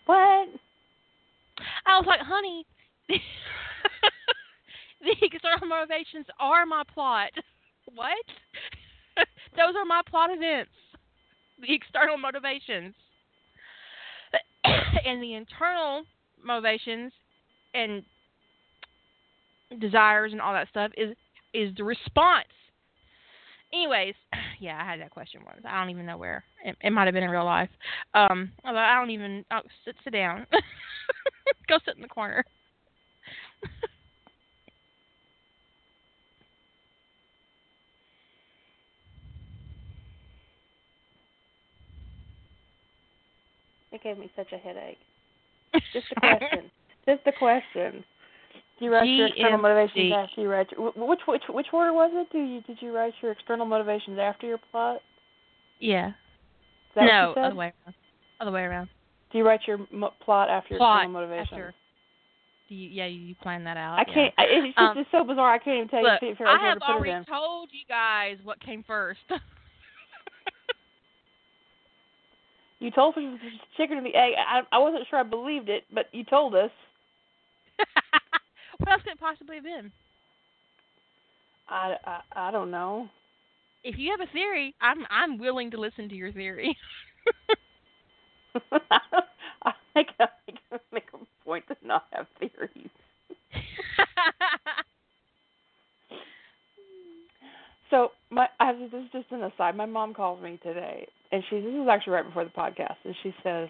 What? I was like, honey, the external motivations are my plot. What? Those are my plot events. The external motivations. and the internal motivations and desires and all that stuff is is the response. Anyways, yeah, I had that question once. I don't even know where. It, it might have been in real life. Um, although I don't even. Oh, sit sit down. Go sit in the corner. It gave me such a headache. Just a question. Just a question. Do you write your external motivations after you write your, which which which order was it? Do you did you write your external motivations after your plot? Yeah. No, what you said? other way around. Other way around. Do you write your mo- plot after your Plot external motivations? after. Do you, yeah, you plan that out. I can't. I It's just Um, it's so bizarre. I can't even tell Look, you. Figure I have to already told you guys what came first. You told us the chicken and the egg. I I wasn't sure I believed it, but you told us. What else could it possibly have been? I I, I don't know. If you have a theory, I'm I'm willing to listen to your theory. I make a, make a point to not have theories. So my I this is just an aside. My mom calls me today, and she this is actually right before the podcast, and she says,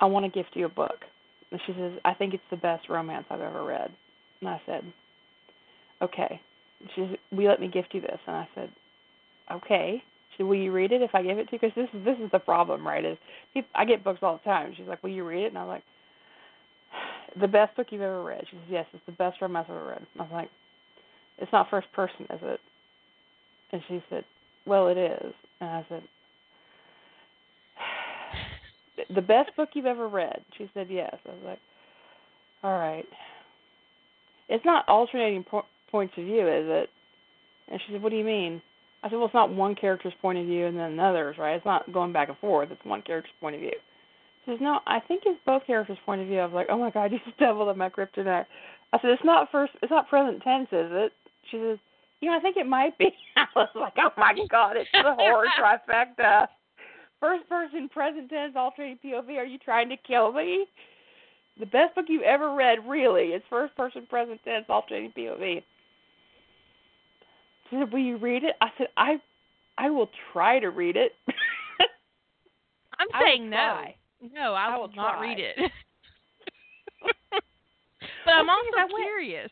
"I want to gift you a book." And she says, "I think it's the best romance I've ever read." And I said, "Okay." She says, "Will you let me gift you this?" And I said, "Okay." She said, "Will you read it if I give it to you?" Because this is this is the problem, right? Is I get books all the time. She's like, "Will you read it?" And I'm like, "The best book you've ever read." She says, "Yes, it's the best romance I've ever read." And I was like, "It's not first person, is it?" And she said, "Well, it is." And I said, "The best book you've ever read?" She said, "Yes." I was like, "All right." It's not alternating po- points of view, is it? And she said, "What do you mean?" I said, "Well, it's not one character's point of view and then another's, right? It's not going back and forth. It's one character's point of view." She says, "No, I think it's both characters' point of view." I was like, "Oh my God, you stumbled on my kryptonite." I said, "It's not first. It's not present tense, is it?" She says, "You know, I think it might be." I was like, "Oh my God, it's the horror trifecta." First person, present tense, alternating POV. Are you trying to kill me? The best book you've ever read, really, is first person, present tense, alternating POV. She said, "Will you read it?" I said, "I, I will try to read it." I'm saying no. No, I, I will will not read it. but I'm Well, because I also went- curious.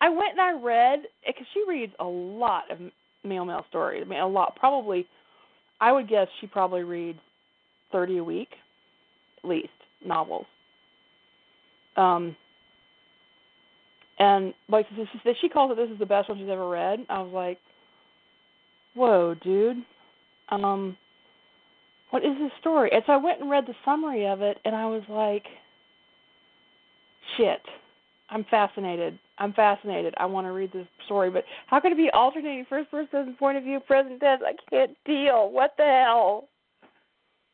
I went and I read because she reads a lot of male male stories. I mean, a lot. Probably, I would guess she probably reads thirty a week, at least novels. Um, and like she calls it this is the best one she's ever read. I was like, whoa, dude. Um, what is this story? And so I went and read the summary of it, and I was like, shit. I'm fascinated. I'm fascinated. I want to read this story, but how could it be alternating first person point of view, present tense? I can't deal. What the hell?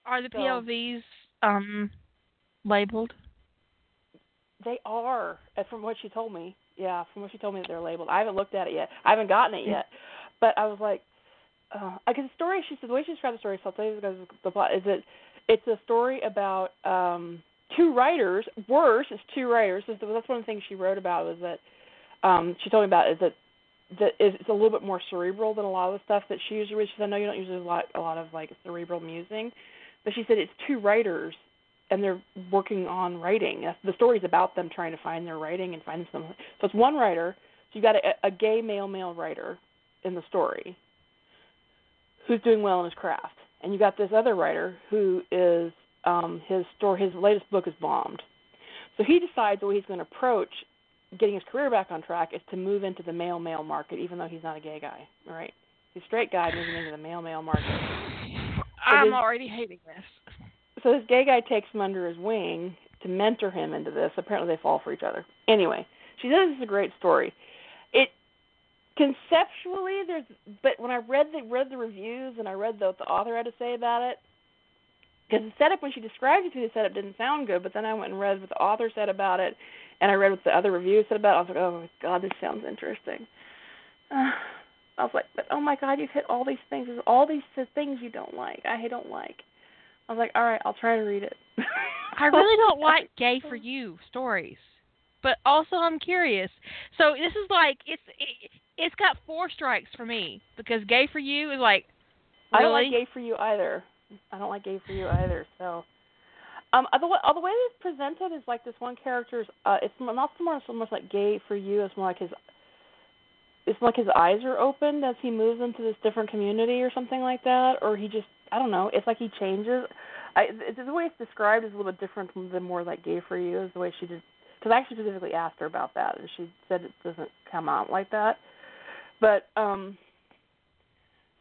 Are the So- POVs um labeled? They are, uh, from what she told me. Yeah, from what she told me that they're labeled. I haven't looked at it yet. I haven't gotten it yet. But I was like, uh, because the story she said the way she described the story, so I'll tell you because the plot is that it's a story about um two writers. Worse, it's two writers. That's that's one of the things she wrote about was that um she told me about is that that is it's a little bit more cerebral than a lot of the stuff that she usually reads. She said, I know you don't usually a lot a lot of like cerebral musing, but she said it's two writers and they're working on writing. The story's about them trying to find their writing and find some. So it's one writer. So you've got a, a gay male male writer in the story. who's doing well in his craft, and you got this other writer who is um, his story, his latest book is bombed. So he decides the way he's going to approach getting his career back on track is to move into the male male market, even though he's not a gay guy. All right, he's a straight guy moving into the male male market. I'm already hating this. So this gay guy takes him under his wing to mentor him into this. Apparently, they fall for each other. Anyway, she says it's a great story. It conceptually there's, but when I read the read the reviews and I read the, what the author had to say about it, because the setup when she described it to me, the setup didn't sound good. But then I went and read what the author said about it, and I read what the other reviews said about it. I was like, oh my god, this sounds interesting. Uh, I was like, but oh my god, you've hit all these things. There's all these things you don't like. I don't like. I was like, all right, I'll try to read it. I really don't like gay for you stories, but also I'm curious. So this is like it's it, it's got four strikes for me because gay for you is like I don't like gay for you either. I don't like gay for you either. So, um, the way, the way it's presented is like this one character's. Uh, it's not so much so much like gay for you. It's more like his. It's like his eyes are opened as he moves into this different community or something like that, or he just I don't know. It's like he changes. I the the way it's described is a little bit different than more like gay for you is the way she did. Because I actually specifically asked her about that, and she said it doesn't come out like that. But um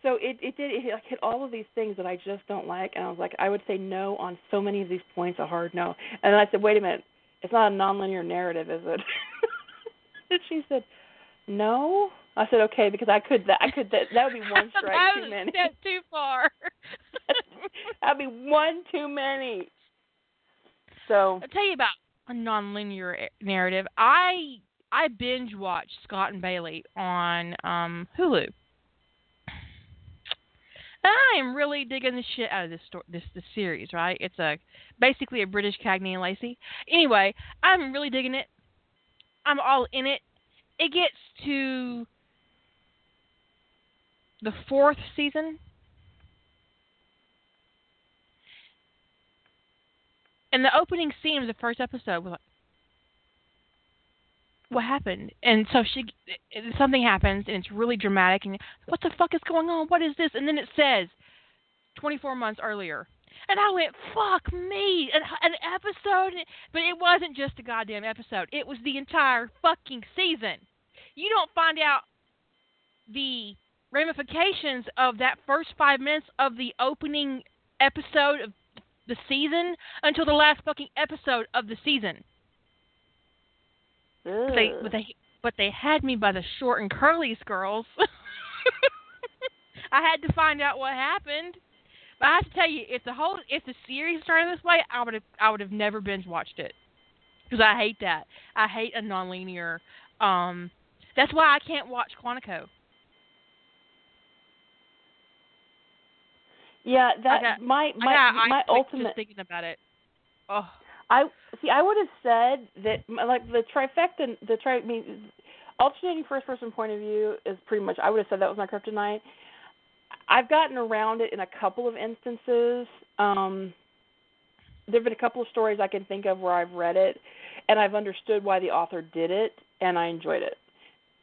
so it it did it like hit all of these things that I just don't like, and I was like, I would say no on so many of these points, a hard no. And then I said, wait a minute, it's not a nonlinear narrative, is it? and she said, no. I said, okay, because I could that I could that that would be one strike too many. step too far. That'd be one too many. So I'll tell you about a nonlinear narrative. I I binge watched Scott and Bailey on um Hulu. I am really digging the shit out of this story, this this series. Right? It's a basically a British Cagney and Lacey. Anyway, I'm really digging it. I'm all in it. It gets to the fourth season, and the opening scene of the first episode was like, "What happened?" And so she, something happens, and it's really dramatic. And what the fuck is going on? What is this? And then it says, "24 months earlier." And I went, "Fuck me!" An, an episode, but it wasn't just a goddamn episode. It was the entire fucking season. You don't find out the ramifications of that first five minutes of the opening episode of the season until the last fucking episode of the season. But they, but they, but they had me by the short and curlies, girls. I had to find out what happened. But I have to tell you, if the whole, if the series started this way, I would have, I would have never binge watched it because I hate that. I hate a nonlinear. Um, that's why I can't watch Quantico. Yeah, that got- my my got my twitch ultimate just thinking about it. Oh, I see. I would have said that like the trifecta, the tri. I mean, alternating first person point of view is pretty much. I would have said that was my kryptonite. I've gotten around it in a couple of instances. Um, there've been a couple of stories I can think of where I've read it, and I've understood why the author did it, and I enjoyed it.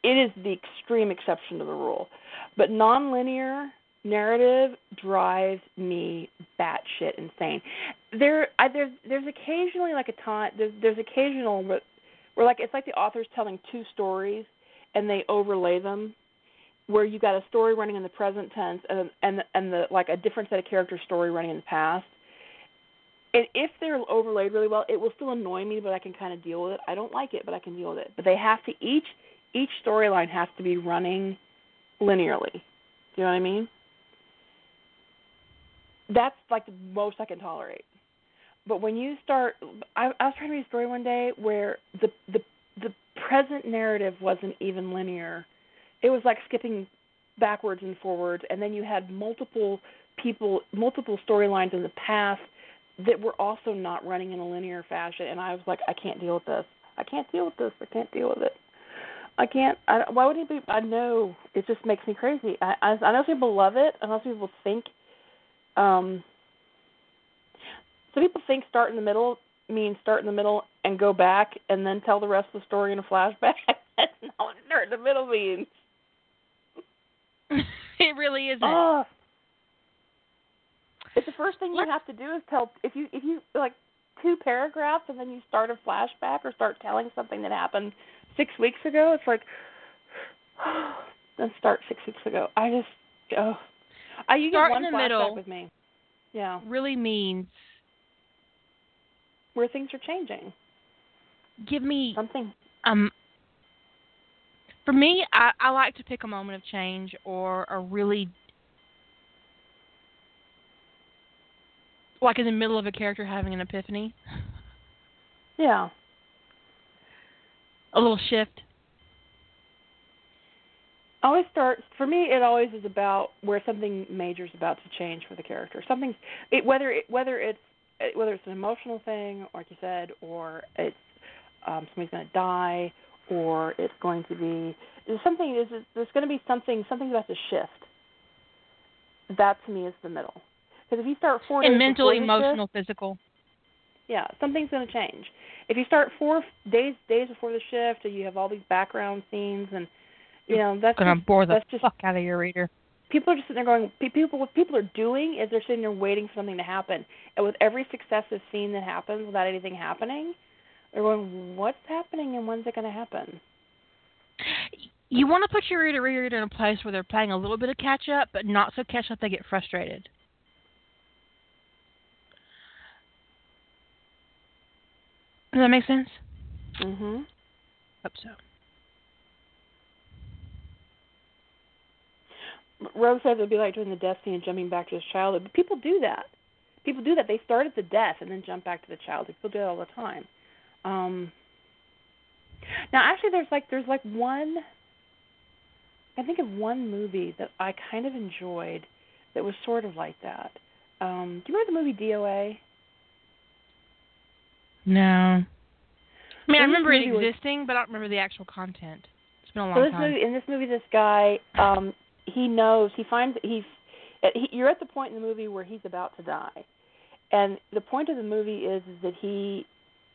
It is the extreme exception to the rule, but nonlinear narrative drives me batshit insane. There, I, there's there's occasionally like a time there's there's occasional where, where like it's like the author's telling two stories and they overlay them, where you got a story running in the present tense and and and the like a different set of character story running in the past. And if they're overlaid really well, it will still annoy me, but I can kind of deal with it. I don't like it, but I can deal with it. But they have to each each storyline has to be running linearly. Do you know what I mean? That's like the most I can tolerate. But when you start, I, I was trying to read a story one day where the the the present narrative wasn't even linear. It was like skipping backwards and forwards, and then you had multiple people, multiple storylines in the past that were also not running in a linear fashion. And I was like, I can't deal with this. I can't deal with this. I can't deal with it. I can't. I, why would anybody? I know it just makes me crazy. I, I I know people love it. I know people think. Um. Some people think start in the middle means start in the middle and go back and then tell the rest of the story in a flashback. That's not what start in the middle means. it really isn't. Oh, It's the first thing you have to do is tell if you if you like two paragraphs and then you start a flashback or start telling something that happened six weeks ago. It's like then start six weeks ago. I just oh, I you Start in the middle. with me. Yeah, Really means where things are changing. give me Something. um for me I, I like to pick a moment of change or a really like in the middle of a character having an epiphany Yeah. a little shift always start for me it always is about where something major is about to change for the character. Something it whether it whether it's it- whether it's an emotional thing like you said or it's um somebody's going to die or it's going to be something is there's going to be something something's about to shift. That to me is the middle. Because if you start four and mental the shift- emotional physical. Yeah, something's going to change. If you start four days days before the shift, and you have all these background scenes, and you know that's gonna just, bore the that's just fuck out of your reader people are just sitting there going. People what people are doing is they're sitting there waiting for something to happen, and with every successive scene that happens without anything happening, they're going, "What's happening, and when's it going to happen?" you want to put your reader, reader in a place where they're playing a little bit of catch up but not so catch up they get frustrated does that make sense Mm Mhm. hope so Rose says it'd be like doing the death scene and jumping back to his childhood. But people do that. People do that. They start at the death and then jump back to the childhood. People do that all the time. Um, now, actually, there's like there's like one. I think of one movie that I kind of enjoyed that was sort of like that. Um, do you remember the movie DOA? No. I mean, I remember it movie was- existing, but I don't remember the actual content. It's been a long So this time. movie, in this movie, this guy, um, he knows he finds he's. He, you're at the point in the movie where he's about to die, and the point of the movie is, is that he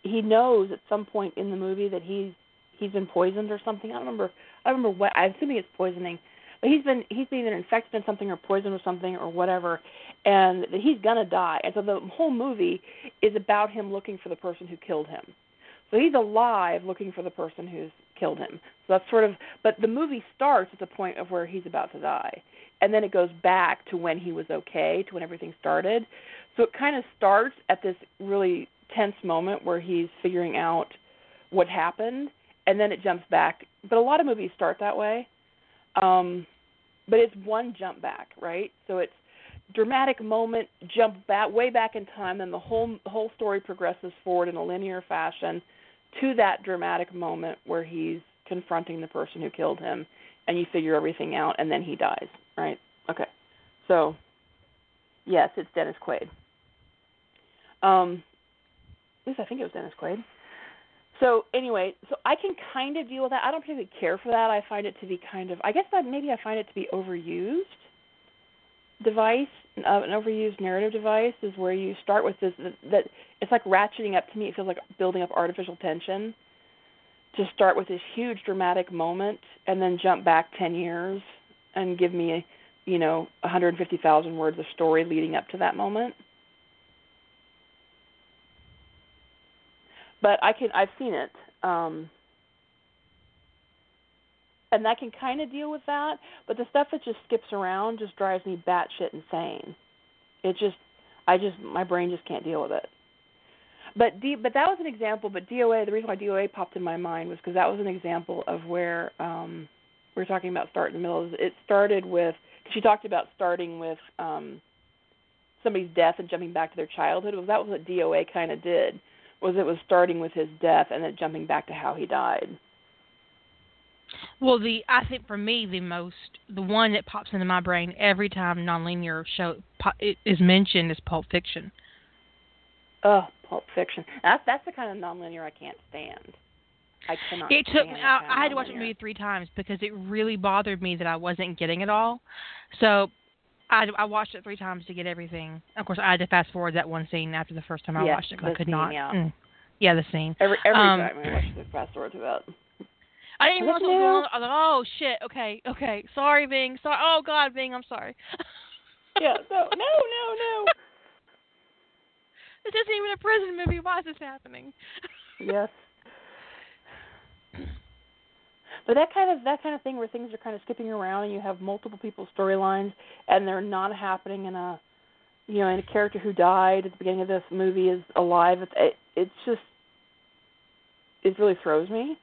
he knows at some point in the movie that he's he's been poisoned or something. I don't remember. I don't remember what. I'm assuming it's poisoning, but he's been he's been either infected in something or poisoned with something or whatever, and that he's gonna die. And so the whole movie is about him looking for the person who killed him. So he's alive looking for the person who's killed him. So that's sort of but the movie starts at the point of where he's about to die. And then it goes back to when he was okay, to when everything started. So it kind of starts at this really tense moment where he's figuring out what happened and then it jumps back. But a lot of movies start that way. Um but it's one jump back, right? So it's dramatic moment, jump back way back in time, and the whole whole story progresses forward in a linear fashion to that dramatic moment where he's confronting the person who killed him, and you figure everything out, and then he dies, right? Okay, so yes, it's Dennis Quaid. Um, at I think it was Dennis Quaid. So anyway, so I can kind of deal with that. I don't particularly care for that. I find it to be kind of, I guess that maybe I find it to be overused device, uh, an overused narrative device is where you start with this that it's like ratcheting up to me. It feels like building up artificial tension to start with this huge dramatic moment and then jump back 10 years and give me, you know, 150,000 words of story leading up to that moment. But I can I've seen it. Um and that can kind of deal with that. But the stuff that just skips around just drives me batshit insane. It just, I just, my brain just can't deal with it. But D, but that was an example. But DOA, the reason why DOA popped in my mind was because that was an example of where um, we were talking about start in the middle. It started with she talked about starting with um, somebody's death and jumping back to their childhood. Was that was what DOA kind of did. Was it was starting with his death and then jumping back to how he died. Well, the I think for me the most the one that pops into my brain every time nonlinear show po- it is mentioned is Pulp Fiction. Oh, Pulp Fiction. That's that's the kind of nonlinear I can't stand. I cannot. It took stand me. I, I had to watch the movie three times because it really bothered me that I wasn't getting it all. So I, I watched it three times to get everything. Of course, I had to fast forward that one scene after the first time I Yeah, watched it because I could scene, not. yeah. Mm. yeah, the scene. Every every Um, time I watch the fast forward to that. I didn't realize it what was going on. I was like, oh shit. Okay, okay. Sorry, Bing. Sorry. Oh God, Bing. I'm sorry. Yeah. So no, no, no. This isn't even a prison movie. Why is this happening? yes. But that kind of that kind of thing where things are kind of skipping around and you have multiple people's storylines and they're not happening in a you know, and a character who died at the beginning of this movie is alive. It's it, it's just it really throws me.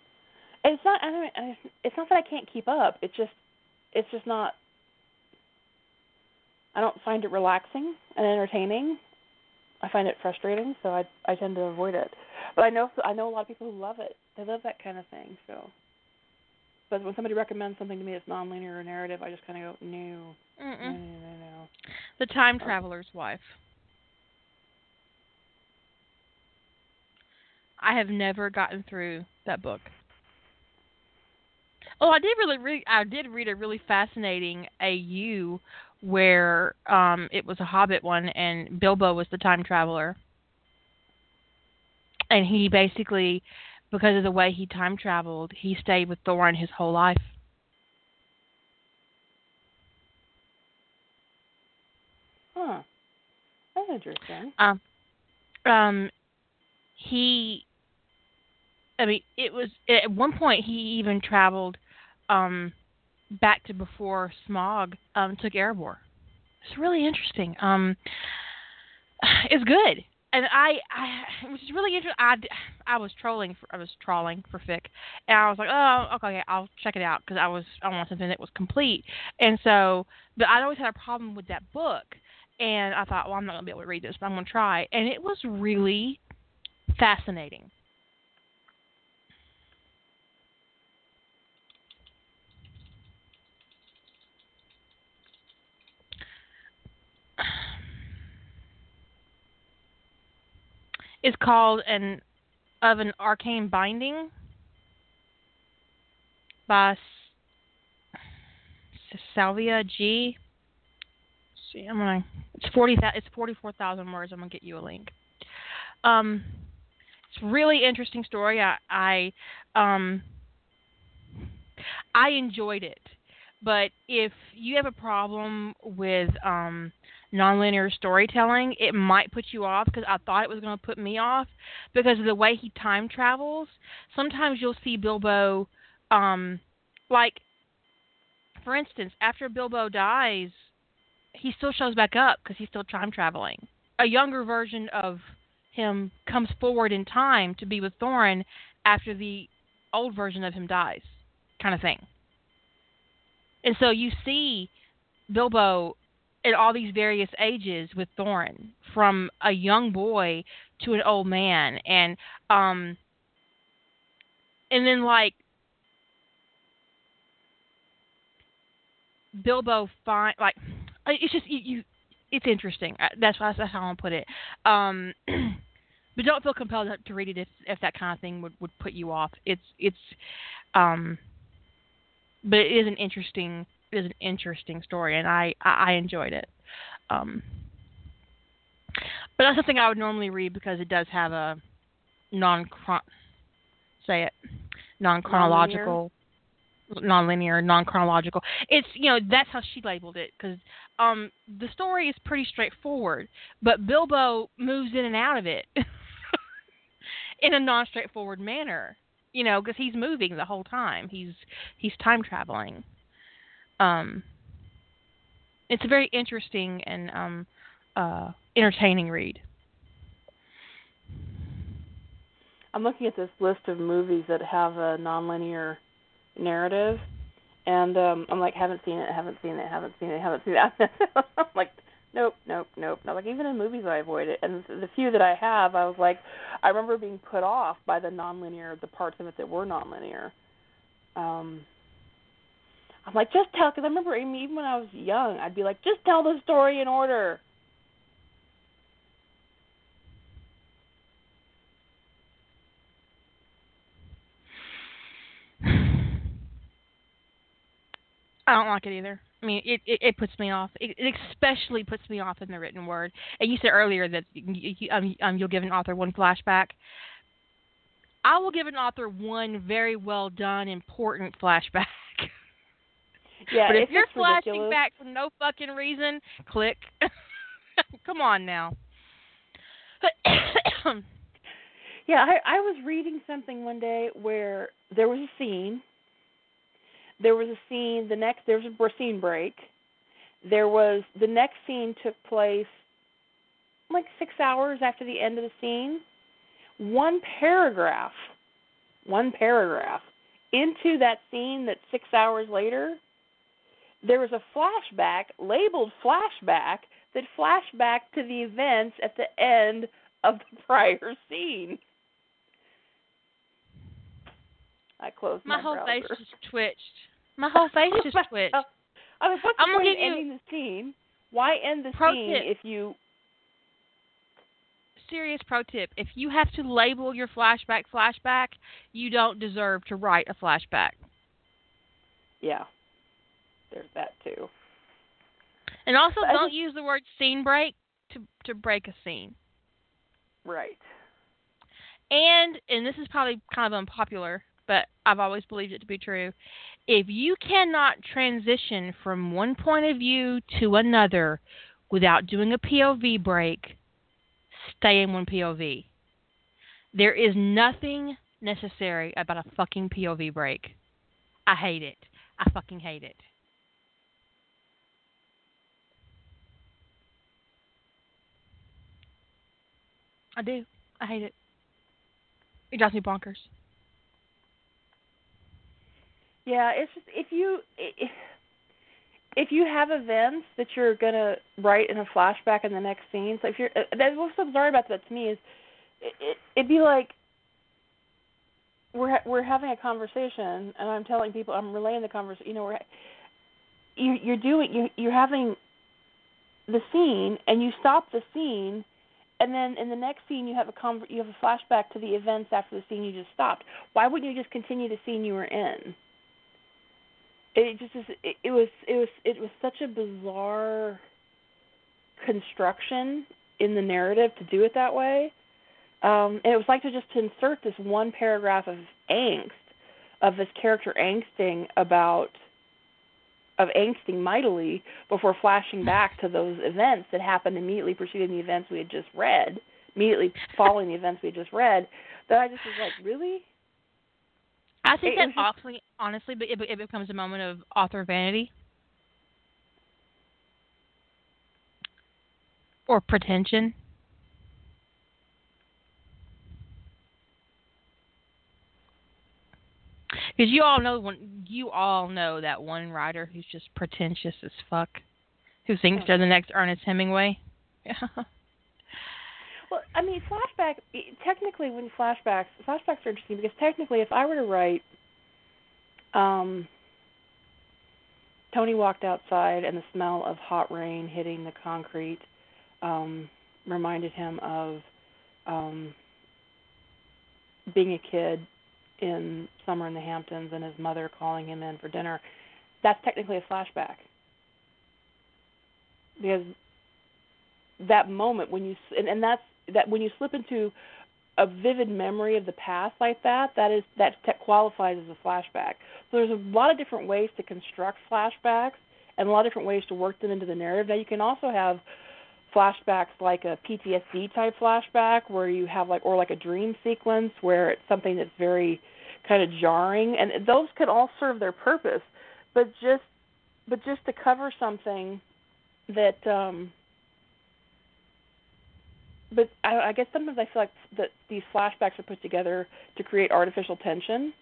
It's not I mean, it's not that I can't keep up. It's just it's just not I don't find it relaxing and entertaining. I find it frustrating, so I I tend to avoid it. But I know I know a lot of people who love it. They love that kind of thing. So, but when somebody recommends something to me that's nonlinear or narrative, I just kind of go, no, Mm-mm. no, no, no, no. The Time Traveler's Wife. I have never gotten through that book. Oh, I did really read. I did read a really fascinating AU where um it was a Hobbit one, and Bilbo was the time traveler, and he basically, because of the way he time traveled, he stayed with Thorin his whole life. Huh. That's interesting. Um, um, he, I mean, it was at one point he even traveled, um, back to before Smaug um took Erebor. It's really interesting. Um, it's good, and I, I, which is really interesting. I, I was trolling, for, I was trawling for fic, and I was like, oh, okay, I'll check it out because I was, I want something that was complete, and so, but I'd always had a problem with that book and I thought, well, I'm not going to be able to read this, but I'm going to try. And it was really fascinating. It's called an of an arcane binding by Salvia G see. I'm gonna. It's forty. It's forty four thousand words. I'm gonna get you a link. Um, it's really interesting story. I, I, um, I enjoyed it. But if you have a problem with um, nonlinear storytelling, it might put you off because I thought it was going to put me off because of the way he time travels. Sometimes you'll see Bilbo, um, like, for instance, after Bilbo dies, he still shows back up because he's still time traveling. A younger version of him comes forward in time to be with Thorin after the old version of him dies, kind of thing. And so you see Bilbo at all these various ages with Thorin, from a young boy to an old man, and um, and then like Bilbo find like it's just you, you it's interesting. Uh, that's why that's how to put it. Um, but don't feel compelled to read it if if that kind of thing would would put you off. It's it's um, but it is an interesting is an interesting story, and I I, I enjoyed it. Um, but that's something I would normally read because it does have a non say it non chronological nonlinear, non-chronological. It's you know that's how she labeled it because um, the story is pretty straightforward, but Bilbo moves in and out of it in a non-straightforward manner. You know, because he's moving the whole time. He's he's time traveling. Um, it's a very interesting and um, uh, entertaining read. I'm looking at this list of movies that have a nonlinear narrative, and um I'm like, haven't seen it, haven't seen it, haven't seen it, haven't seen that. I'm like, nope, nope, nope. Not like even in movies I avoid it, and the few that I have, I was like, I remember being put off by the nonlinear, the parts of it that were nonlinear. Um, I'm like, just tell, because I remember even when I was young, I'd be like, just tell the story in order. I don't like it either. I mean, it it, it puts me off. It, it especially puts me off in the written word. And you said earlier that you, um, um, you'll give an author one flashback. I will give an author one very well done, important flashback. Yeah, but if you're flashing ridiculous. back for no fucking reason, click. Come on now. yeah, I, I was reading something one day where there was a scene. There was a scene. The next there was a scene break. There was the next scene took place like six hours after the end of the scene. One paragraph, one paragraph into that scene that six hours later, there was a flashback labeled flashback that flashed back to the events at the end of the prior scene. I closed my, my whole browser. face just twitched. My whole face just twitched. I mean, what's I'm point of give you- ending the scene? Why end the scene tip. if you? Serious pro tip: If you have to label your flashback flashback, you don't deserve to write a flashback. Yeah, there's that too. And also, But don't use the word scene break to to break a scene. Right. And and this is probably kind of unpopular, but I've always believed it to be true. If you cannot transition from one point of view to another without doing a POV break, stay in one POV. There is nothing necessary about a fucking POV break. I hate it. I fucking hate it. I do. I hate it. It drives me bonkers. Yeah, it's just if you if you have events that you're gonna write in a flashback in the next scene. So if you're that's what's so bizarre about that to me is it, it it'd be like we're we're having a conversation and I'm telling people I'm relaying the conversation. You know, we're you you're doing you you're having the scene and you stop the scene and then in the next scene you have a conver- you have a flashback to the events after the scene you just stopped. Why wouldn't you just continue the scene you were in? It just is. It, it was. It was. It was such a bizarre construction in the narrative to do it that way. Um, and it was like to just to insert this one paragraph of angst of this character angsting about of angsting mightily before flashing back to those events that happened immediately preceding the events we had just read, immediately following the events we had just read. That I just was like, really? I think It that just- awfully, honestly, it, it becomes a moment of author vanity or pretension. Because you all know one, you all know that one writer who's just pretentious as fuck, who thinks they're the next Ernest Hemingway. Yeah. Well, I mean, flashback. Technically, when flashbacks, flashbacks are interesting because technically, if I were to write, um, Tony walked outside and the smell of hot rain hitting the concrete um, reminded him of um, being a kid in summer in the Hamptons and his mother calling him in for dinner. That's technically a flashback because that moment when you and, and that's that when you slip into a vivid memory of the past like that, that is that qualifies as a flashback. So there's a lot of different ways to construct flashbacks and a lot of different ways to work them into the narrative. Now you can also have flashbacks like a PTSD type flashback where you have like or like a dream sequence where it's something that's very kind of jarring and those could all serve their purpose. But just but just to cover something that um but I, I guess sometimes I feel like that these flashbacks are put together to create artificial tension,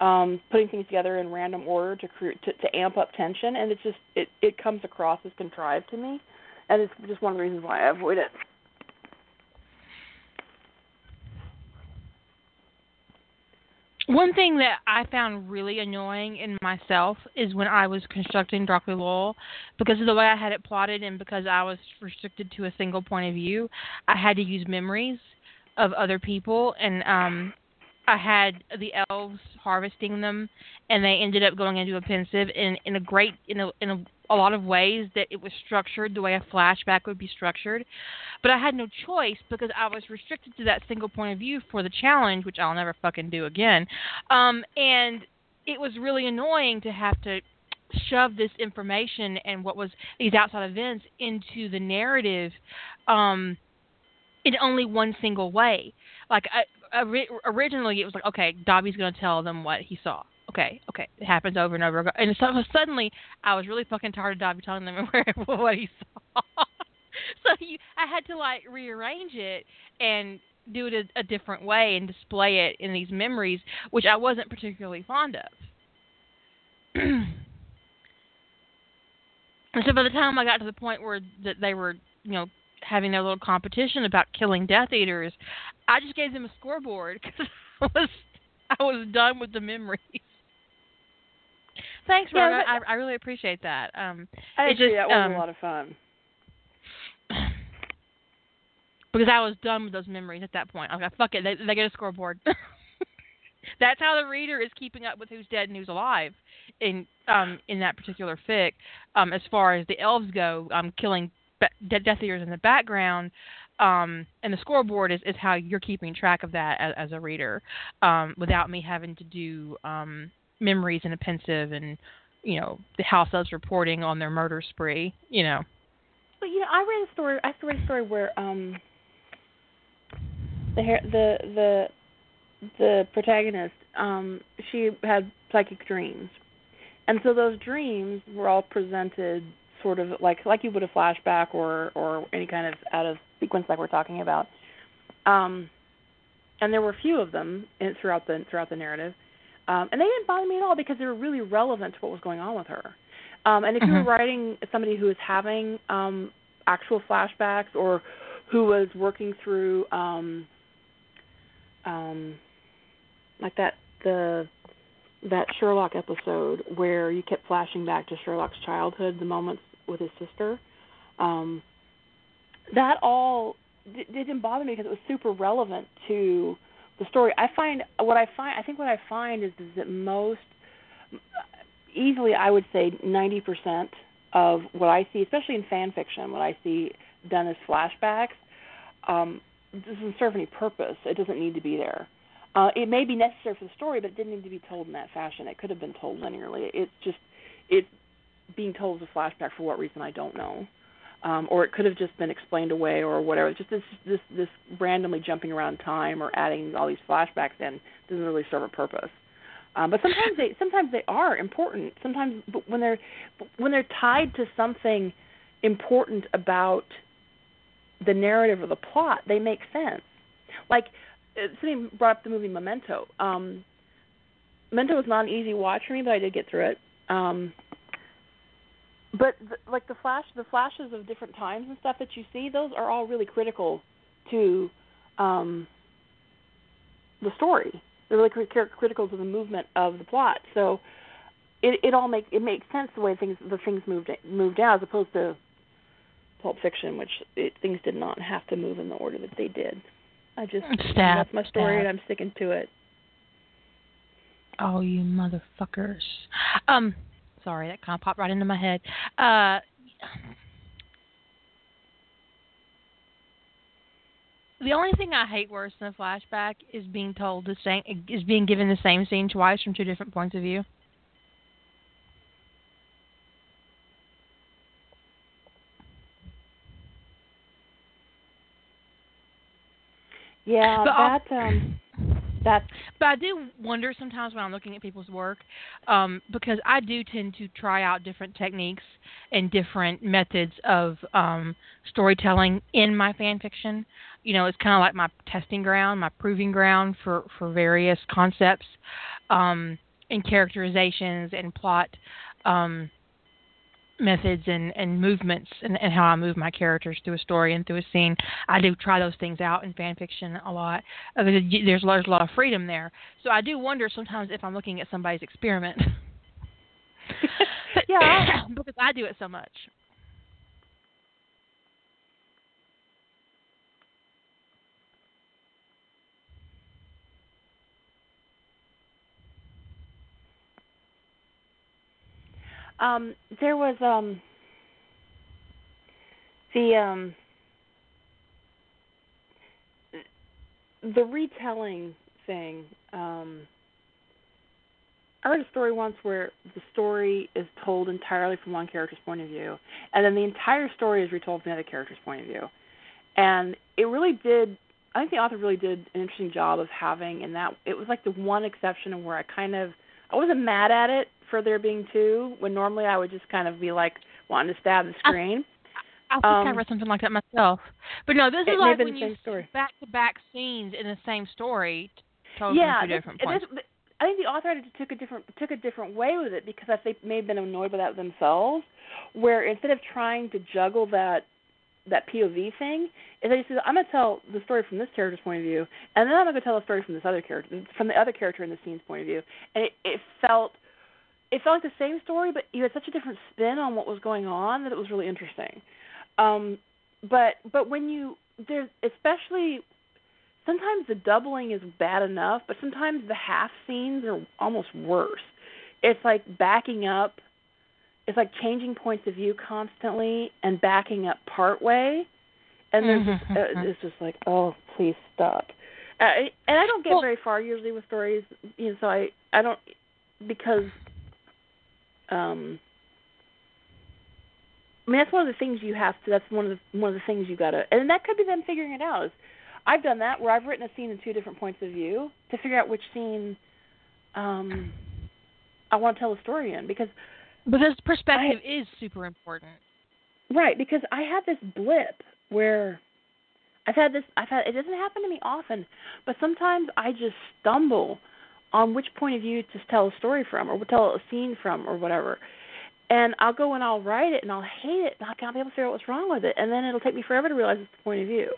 um, putting things together in random order to create to, to amp up tension, and it's just it it comes across as contrived to me, and it's just one of the reasons why I avoid it. One thing that I found really annoying in myself is when I was constructing Darkly Loyal, because of the way I had it plotted and because I was restricted to a single point of view, I had to use memories of other people, and um, I had the elves harvesting them, and they ended up going into a Pensieve in in a great in a in a, a lot of ways that it was structured the way a flashback would be structured, but I had no choice because I was restricted to that single point of view for the challenge, which I'll never fucking do again. Um, and it was really annoying to have to shove this information and what was these outside events into the narrative. Um, in only one single way. Like I, originally, it was like, okay, Dobby's going to tell them what he saw. Okay, okay, it happens over and over. again. And so suddenly, I was really fucking tired of Dobby telling them what he saw. so I had to like rearrange it and do it a, a different way and display it in these memories, which I wasn't particularly fond of. and so by the time I got to the point where that they were, you know, having their little competition about killing Death Eaters, I just gave them a scoreboard because I was I was done with the memories. Thanks, Rona. Yeah, I, I really appreciate that. Um, I agree. Just, that was um, a lot of fun. Because I was done with those memories at that point. I was like, fuck it, they, they get a scoreboard. That's how the reader is keeping up with who's dead and who's alive in um in that particular fic. Um, as far as the elves go, um, killing Death Eaters in the background, um, and the scoreboard is, is how you're keeping track of that as, as a reader, um, without me having to do um, memories in a Pensieve and you know the house elves reporting on their murder spree. You know. But you know, I read a story. I read a story where um, the the the the protagonist um, she had psychic dreams, and so those dreams were all presented sort of like like you would a flashback or or any kind of out of sequence like we're talking about. Um, and there were a few of them in, throughout the throughout the narrative, um, and they didn't bother me at all because they were really relevant to what was going on with her. Um, and if mm-hmm. you were mm-hmm. writing somebody who was having um, actual flashbacks or who was working through um, um, like that the that Sherlock episode where you kept flashing back to Sherlock's childhood, the moments with his sister. Um, that all d- didn't bother me because it was super relevant to the story. I find what I find I think what I find is, is that most easily I would say 90% of what I see, especially in fan fiction, what I see done as flashbacks, um, doesn't serve any purpose. It doesn't need to be there. Uh, it may be necessary for the story, but it didn't need to be told in that fashion. It could have been told linearly. It's just it's being told as a flashback for what reason I don't know. Um, or it could have just been explained away or whatever. Just this this this randomly jumping around time or adding all these flashbacks in doesn't really serve a purpose. Um, but sometimes they sometimes they are important. Sometimes but when they're when they're tied to something important about the narrative or the plot, they make sense. Like uh, somebody brought up the movie Memento. Um, Memento was not an easy watch for me, but I did get through it. Um, but the, like the flash, the flashes of different times and stuff that you see, those are all really critical to um, the story. They're really critical to the movement of the plot. So it it all make it makes sense the way things the things moved moved out as opposed to Pulp Fiction, which it, things did not have to move in the order that they did. I just stab, that's my story stab. and I'm sticking to it. Oh, you motherfuckers! Um, sorry, that kind of popped right into my head. Uh, the only thing I hate worse than a flashback is being told the same is being given the same scene twice from two different points of view. Yeah, but that um that's but I do wonder sometimes when I'm looking at people's work, um, because I do tend to try out different techniques and different methods of um, storytelling in my fan fiction. You know, it's kind of like my testing ground, my proving ground for for various concepts, um, and characterizations and plot. Um, methods and, and movements and, and how I move my characters through a story and through a scene. I do try those things out in fan fiction a lot. There's, there's a lot of freedom there. So I do wonder sometimes if I'm looking at somebody's experiment. yeah, because I do it so much. Um, there was um the um the retelling thing. Um, I read a story once where the story is told entirely from one character's point of view, and then the entire story is retold from the other character's point of view. and it really did. I think the author really did an interesting job of having, and that it was like the one exception where I kind of I wasn't mad at it for there being two when normally I would just kind of be like wanting to stab the screen. I, I think Um, I read something like that myself. But no, this is like when the you back to back scenes in the same story, told yeah, from two this- different points. this- I think the author took a different took a different way with it because I think may have been annoyed by that themselves, where instead of trying to juggle that that POV thing, is they said I'm gonna tell the story from this character's point of view, and then I'm gonna tell a story from this other character from the other character in the scene's point of view, and it, it felt it felt like the same story, but you had such a different spin on what was going on that it was really interesting. Um, but but when you there's especially sometimes the doubling is bad enough, but sometimes the half scenes are almost worse. It's like backing up. It's like changing points of view constantly and backing up part way, and there's Mhm, uh, it's just like, oh, please stop. Uh, and I don't get Well- very far usually with stories, you know. So I I don't because um I mean that's one of the things you have to that's one of the one of the things you gotta and that could be them figuring it out is I've done that where I've written a scene in two different points of view to figure out which scene um I want to tell the story in because because perspective is super important. right because I had this blip where I've had this I've had it doesn't happen to me often but sometimes I just stumble on which point of view to tell a story from or tell a scene from or whatever and I'll go and I'll write it and I'll hate it and I can't be able to figure out what's wrong with it and then it'll take me forever to realize it's the point of view.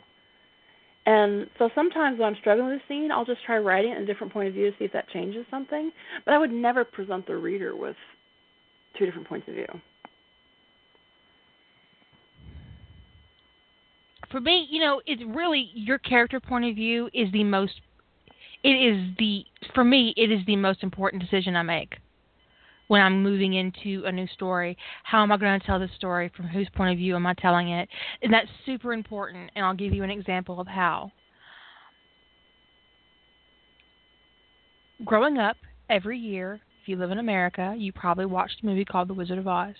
And so sometimes when I'm struggling with a scene, I'll just try writing it in a different point of view to see if that changes something. But I would never present the reader with two different points of view. For me, you know, it's really your character point of view is the most. It is the for me. It is the most important decision I make when I'm moving into a new story. How am I going to tell this story? From whose point of view am I telling it? And that's super important. And I'll give you an example of how. Growing up, every year, if you live in America, you probably watched a movie called The Wizard of Oz.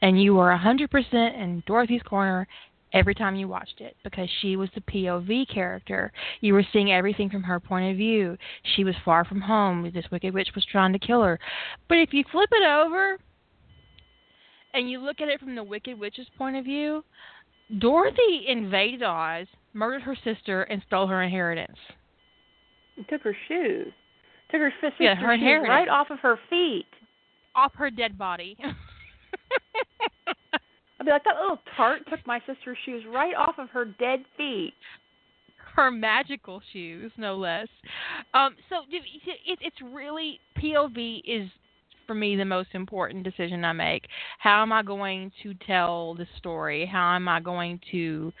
And you were 100% in Dorothy's corner every time you watched it because she was the POV character. You were seeing everything from her point of view. She was far from home. This wicked witch was trying to kill her. But if you flip it over and you look at it from the wicked witch's point of view, Dorothy invaded Oz, murdered her sister, and stole her inheritance. And took her shoes. Took her sister's Yeah, her shoes right off of her feet. Off her dead body. I'd be like, that little tart took my sister's shoes right off of her dead feet. her magical shoes, no less. Um, so it, it, it's really POV is for me the most important decision I make. How am I going to tell the story? How am I going to?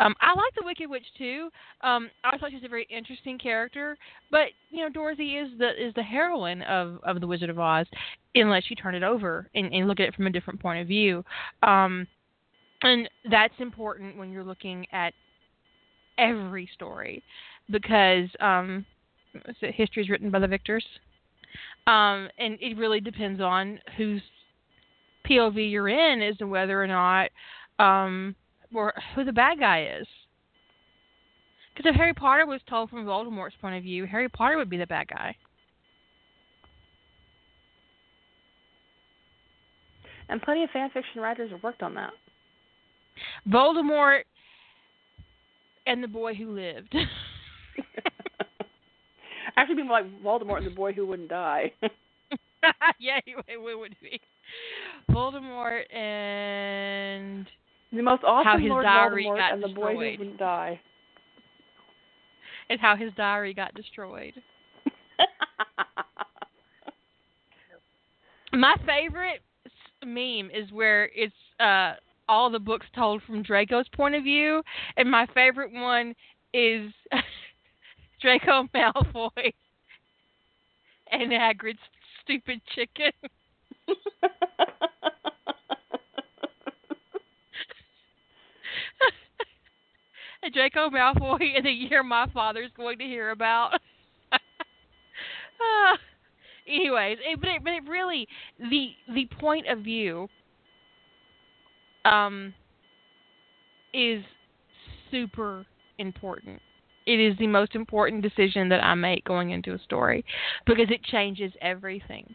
Um, I like the Wicked Witch too. Um, I thought she's a very interesting character, but you know Dorothy is the is the heroine of of the Wizard of Oz, unless you turn it over and, and look at it from a different point of view. Um, and that's important when you're looking at every story because um history is written by the victors um and it really depends on whose pov you're in as to whether or not um or who the bad guy is. Because if harry potter was told from voldemort's point of view harry potter would be the bad guy. And plenty of fan fiction writers have worked on that. voldemort and the boy who lived Actually, people like Voldemort and the boy who wouldn't die. yeah, it would be. Voldemort and the most awesome his Lord diary Voldemort got and the boy who wouldn't die. and how his diary got destroyed. My favorite meme is where it's uh all the books told from Draco's point of view, and my favorite one is Draco Malfoy and Hagrid's stupid chicken. and Draco Malfoy in the year my father's going to hear about. Ah, anyways, it, but it, but it really the the point of view um is super important. It is the most important decision that I make going into a story because it changes everything.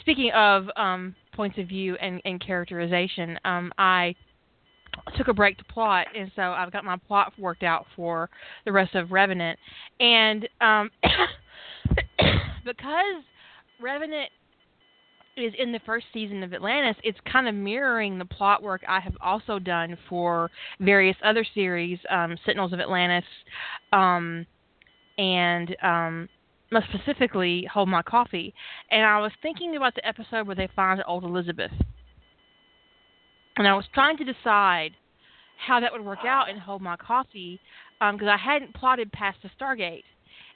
Speaking of um, points of view and, and characterization, um, I took a break to plot, and so I've got my plot worked out for the rest of Revenant. And um, because Revenant is in the first season of Atlantis, it's kind of mirroring the plot work I have also done for various other series, um, Sentinels of Atlantis, um, and um, most specifically, Hold My Coffee. And I was thinking about the episode where they find old Elizabeth. And I was trying to decide how that would work out in Hold My Coffee because um, I hadn't plotted past the Stargate.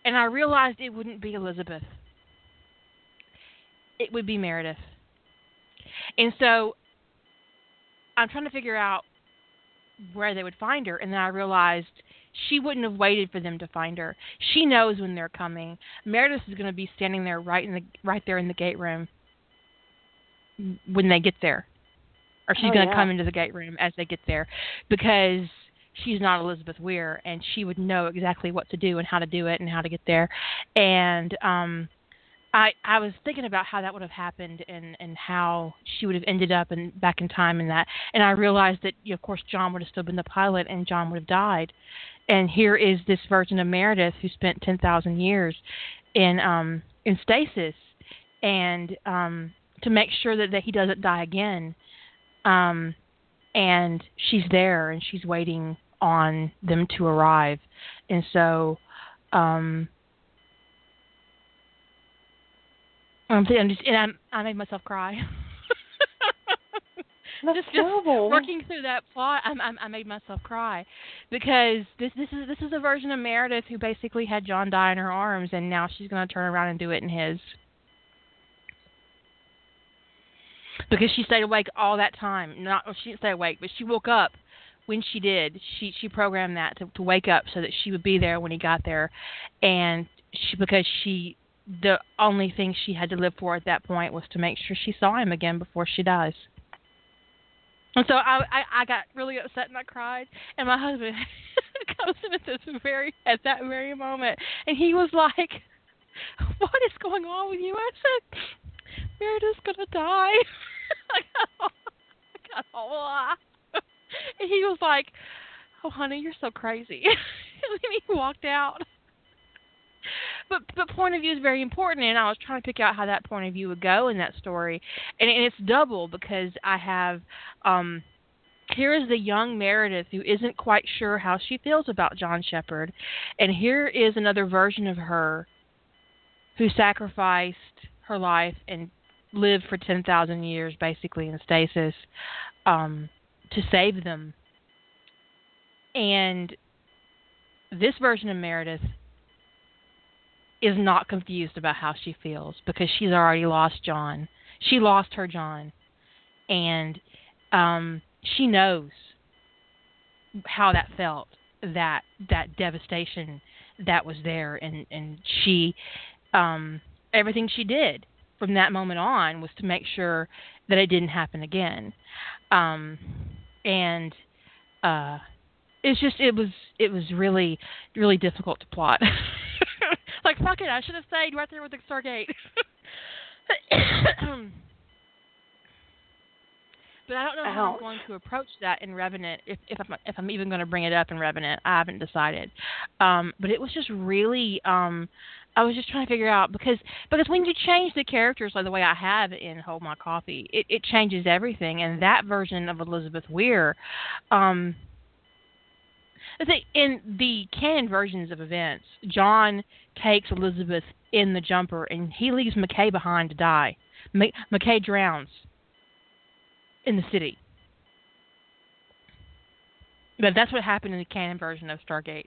And I realized it wouldn't be Elizabeth it would be Meredith. And so I'm trying to figure out where they would find her, and then I realized she wouldn't have waited for them to find her. She knows when they're coming. Meredith is going to be standing there right in the right there in the gate room when they get there, or she's oh, going to yeah. come into the gate room as they get there, because she's not Elizabeth Weir, and she would know exactly what to do and how to do it and how to get there, and um I I was thinking about how that would have happened and and how she would have ended up in back in time and that. And I realized that you know, of course John would have still been the pilot and John would have died, and here is this version of Meredith who spent ten thousand years in um in stasis, and um to make sure that that he doesn't die again, um and she's there and she's waiting on them to arrive, and so um Just, and I'm, I made myself cry. That's just, terrible. Just working through that plot, I'm, I'm, I made myself cry because this this is this is a version of Meredith who basically had John die in her arms, and now she's going to turn around and do it in his. Because she stayed awake all that time. Not well, she didn't stay awake, but she woke up when she did. She she programmed that to, to wake up so that she would be there when he got there, and she because she the only thing she had to live for at that point was to make sure she saw him again before she dies. And so I, I I got really upset and I cried, and my husband comes in at this very at that very moment, and he was like, "What is going on with you?" I said, "Meredith's gonna die." I got all, I got all and he was like, "Oh, honey, you're so crazy," and then he walked out but but point of view is very important, and I was trying to pick out how that point of view would go in that story, and, and it's double because I have um here is the young Meredith who isn't quite sure how she feels about John Sheppard, and here is another version of her who sacrificed her life and lived for 10,000 years basically in stasis um, to save them. And this version of Meredith is not confused about how she feels because she's already lost John. She lost her John, and um, she knows how that felt. That that devastation that was there, and and she, um, everything she did from that moment on was to make sure that it didn't happen again. Um, and uh, it's just it was it was really really difficult to plot. fuck it, I should have stayed right there with the Stargate. but I don't know how Ouch. I'm going to approach that in Revenant. If if I'm if I'm even going to bring it up in Revenant, I haven't decided. Um, but it was just really. Um, I was just trying to figure out because because when you change the characters like the way I have in Hold My Coffee, it, it changes everything. And that version of Elizabeth Weir, um, in the canon versions of events, John takes Elizabeth in the jumper and he leaves McKay behind to die. McKay drowns in the city. But that's what happened in the canon version of Stargate.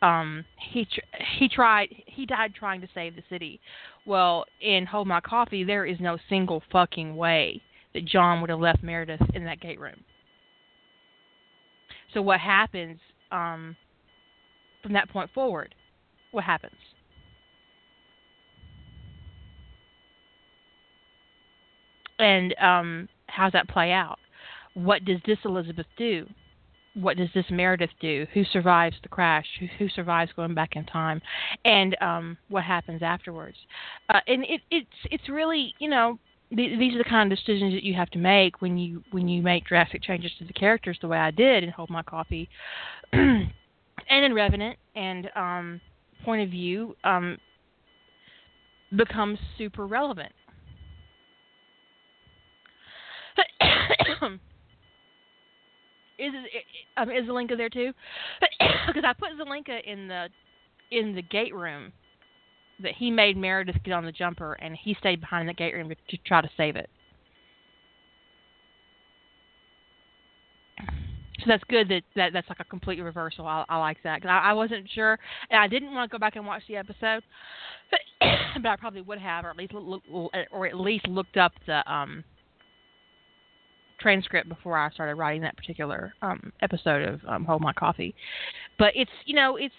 Um, he tr- he tried he died trying to save the city. Well, in Hold My Coffee, there is no single fucking way that John would have left Meredith in that gate room. So what happens um, from that point forward? What happens? And um, how does that play out? What does this Elizabeth do? what does this Meredith do? Who survives the crash? Who, who survives going back in time? And um, what happens afterwards? Uh, and it, it's it's really you know th- these are the kind of decisions that you have to make when you when you make drastic changes to the characters the way I did in Hold My Coffee, and in Revenant and um, Point of View um, becomes super relevant. is um, is Zelenka there too? Because I put Zelenka in the in the gate room that he made Meredith get on the jumper, and he stayed behind in the gate room to, to try to save it. So that's good that, that that's like a complete reversal. I, I like that because I, I wasn't sure, and I didn't want to go back and watch the episode, but, but I probably would have, or at least look, or at least looked up the um transcript before I started writing that particular um, episode of um, Hold My Coffee. But it's you know it's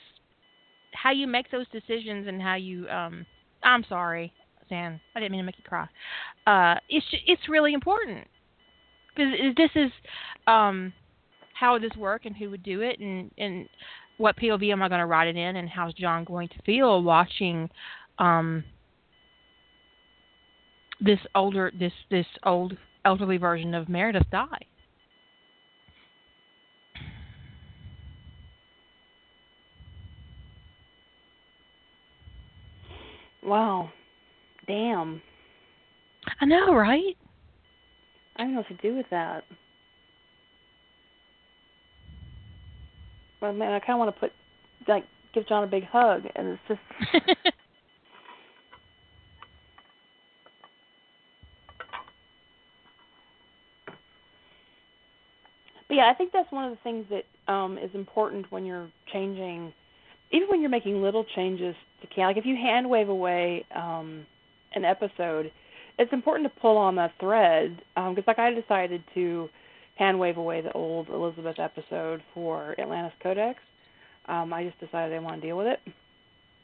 how you make those decisions and how you. Um, I'm sorry, San. I didn't mean to make you cry. Uh, it's it's really important because this is um, how would this work and who would do it and and what POV am I going to write it in and how's John going to feel watching um, this older this this old elderly version of Meredith die. Wow. Damn. I know, right? I don't know what to do with that. Well, man, I kind of want to put, like, give John a big hug, and it's just. But yeah, I think that's one of the things that um, is important when you're changing, even when you're making little changes to can. Like if you hand wave away um, an episode, it's important to pull on that thread because, um, like, I decided to hand wave away the old Elizabeth episode for Atlantis Codex. Um, I just decided I want to deal with it,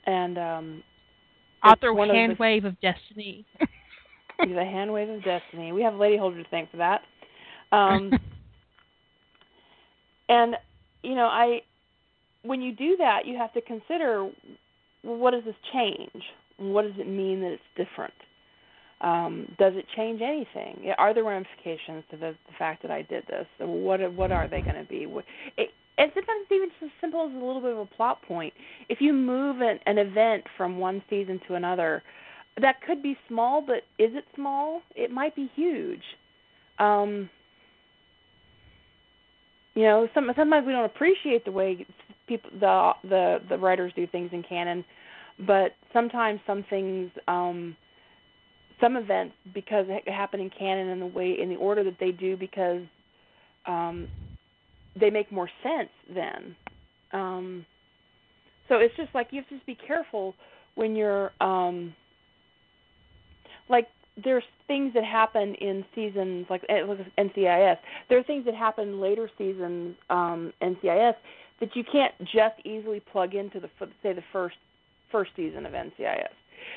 and um, author hand of wave of destiny. a hand wave of destiny. We have Lady Holder to thank for that. Um, and you know, I when you do that, you have to consider well, what does this change? What does it mean that it's different? Um, does it change anything? Are there ramifications to the, the fact that I did this? What what are they going to be? It, and sometimes it's even as simple as a little bit of a plot point. If you move an, an event from one season to another, that could be small, but is it small? It might be huge. Um, you know, some, sometimes we don't appreciate the way people the the the writers do things in canon, but sometimes some things um some events because they happen in canon in the way in the order that they do because um they make more sense then. Um so it's just like you have to just be careful when you're um like there's things that happen in seasons like eh, NCIS. There are things that happen later seasons um, NCIS that you can't just easily plug into the say the first first season of NCIS.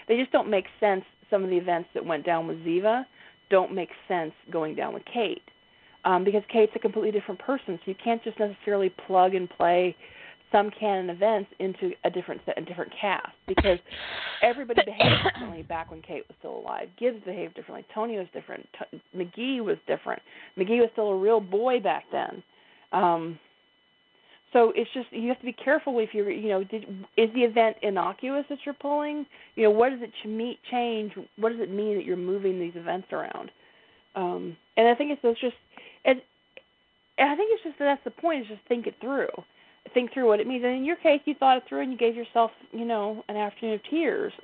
They just don't make sense. Some of the events that went down with Ziva don't make sense going down with Kate um, because Kate's a completely different person. So you can't just necessarily plug and play some canon events into a different set, a different cast because everybody behaved differently back when Kate was still alive. Gibbs behaved differently. Tony was different. T- McGee was different. McGee was still a real boy back then. Um, so it's just you have to be careful if you're you know did, is the event innocuous that you're pulling you know what does it ch- change what does it mean that you're moving these events around um and i think it's, it's just and, and i think it's just that's the point is just think it through think through what it means. And in your case, you thought it through and you gave yourself, you know, an afternoon of tears.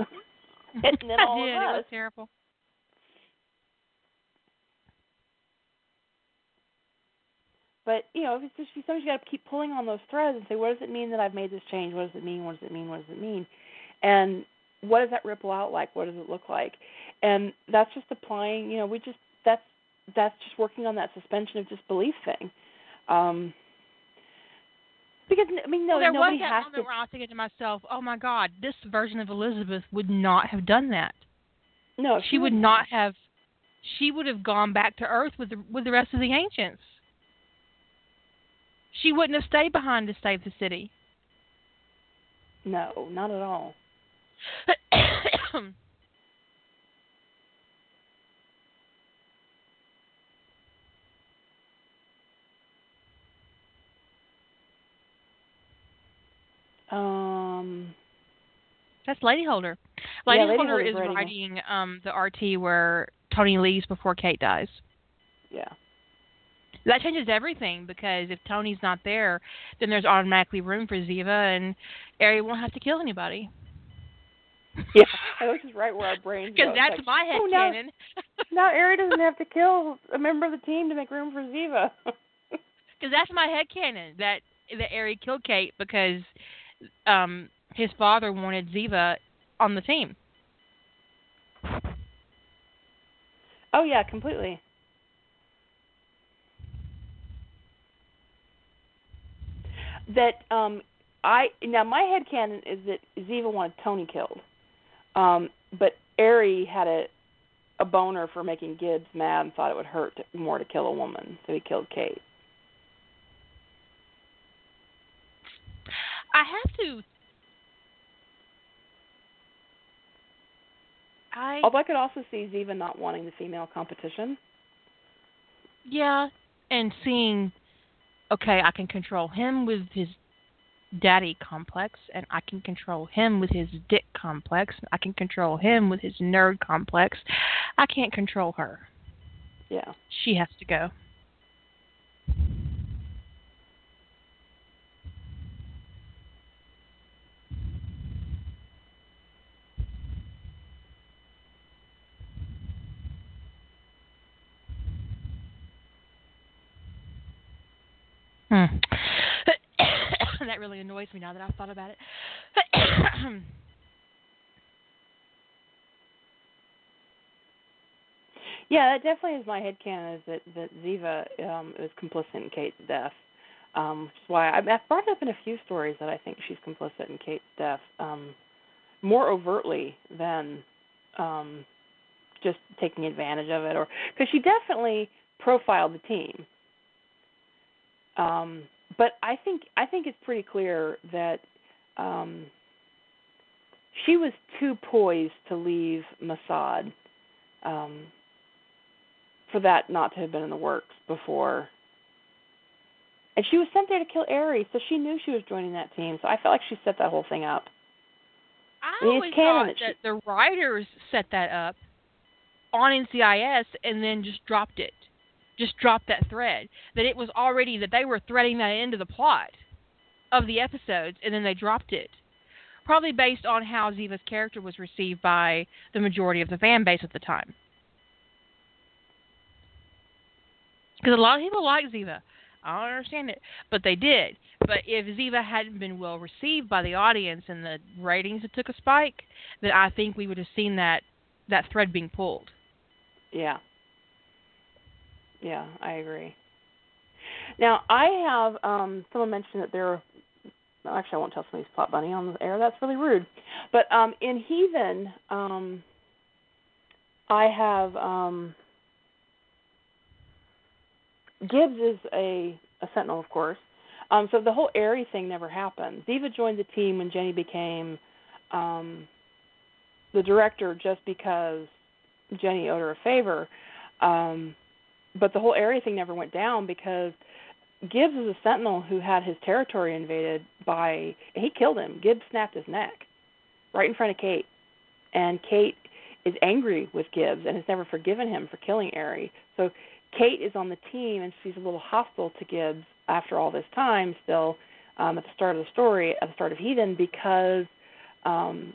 and then all I did. Of us. It was terrible. But you know, it's just sometimes you got to keep pulling on those threads and say, what does it mean that I've made this change? What does it mean? What does it mean? What does it mean? And what does that ripple out like? What does it look like? And that's just applying. You know, we just that's that's just working on that suspension of disbelief thing. Um, because I mean, no, well, there nobody was that has moment to. where I was thinking to myself, "Oh my God, this version of Elizabeth would not have done that. No, she, she would not have. She would have gone back to Earth with the with the rest of the ancients. She wouldn't have stayed behind to save the city. No, not at all. um. That's Lady Holder. Lady, Yeah, Lady Holder is writing writing um the RT where Tony leaves before Kate dies. Yeah. That changes everything because if Tony's not there, then there's automatically room for Ziva, and Ari won't have to kill anybody. Yeah. Which is right where our brains go. Because that's like, my head oh, now- canon. Now Ari doesn't have to kill a member of the team to make room for Ziva. Because that's my head canon that that Ari killed Kate because um his father wanted Ziva on the team. oh yeah, completely. That um I now my head canon is that Ziva wanted Tony killed. Um but Ari had a a boner for making Gibbs mad and thought it would hurt to, more to kill a woman, so he killed Kate. I have to. I Although I could also see Ziva not wanting the female competition. yeah, and seeing, okay, I can control him with his daddy complex, and I can control him with his dick complex. I can control him with his nerd complex. I can't control her. Yeah. She has to go. Hmm. that really annoys me now that I've thought about it. Yeah, that definitely is my headcanon is that that Ziva um is complicit in Kate's death. Um, which is why I, I've brought up in a few stories that I think she's complicit in Kate's death, um, more overtly than um, just taking advantage of it, or because she definitely profiled the team. Um, but I think I think it's pretty clear that um, she was too poised to leave Mossad. Um, for that not to have been in the works before. And she was sent there to kill Ari, so she knew she was joining that team. So I felt like she set that whole thing up. I mean, always thought that that, she- the writers set that up on NCIS and then just dropped it, just dropped that thread. That it was already that they were threading that into the plot of the episodes, and then they dropped it. Probably based on how Ziva's character was received by the majority of the fan base at the time. Because a lot of people like Ziva. I don't understand it, but they did. But if Ziva hadn't been well received by the audience and the ratings had took a spike, then I think we would have seen that that thread being pulled. Yeah. Yeah, I agree. Now I have um someone mentioned that there well, actually I won't tell somebody's plot bunny on the air, that's really rude. But um in Heathen, um I have um Gibbs is a, a sentinel of course. Um so the whole Ari thing never happened. Ziva joined the team when Jenny became um the director just because Jenny owed her a favor. Um, but the whole Ari thing never went down because Gibbs is a sentinel who had his territory invaded by he killed him. Gibbs snapped his neck right in front of Kate. And Kate is angry with Gibbs and has never forgiven him for killing Ari. So Kate is on the team and she's a little hostile to Gibbs after all this time still um, at the start of the story, at the start of Heathen, because um,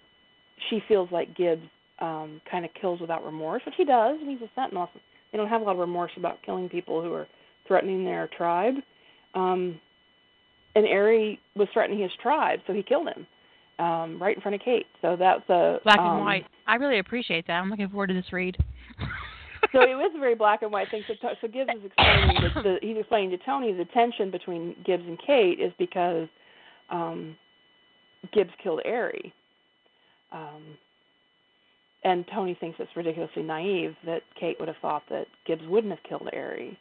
she feels like Gibbs um, kind of kills without remorse, which he does, and he's a sentinel. They don't have a lot of remorse about killing people who are threatening their tribe. Um, and Ari was threatening his tribe, so he killed him um, right in front of Kate. So that's a Black um, and white. I really appreciate that. I'm looking forward to this read. so it was a very black and white thing. So, so Gibbs is explaining that the, he's explaining to Tony the tension between Gibbs and Kate is because um, Gibbs killed Ari. Um, and Tony thinks it's ridiculously naive that Kate would have thought that Gibbs wouldn't have killed Ari.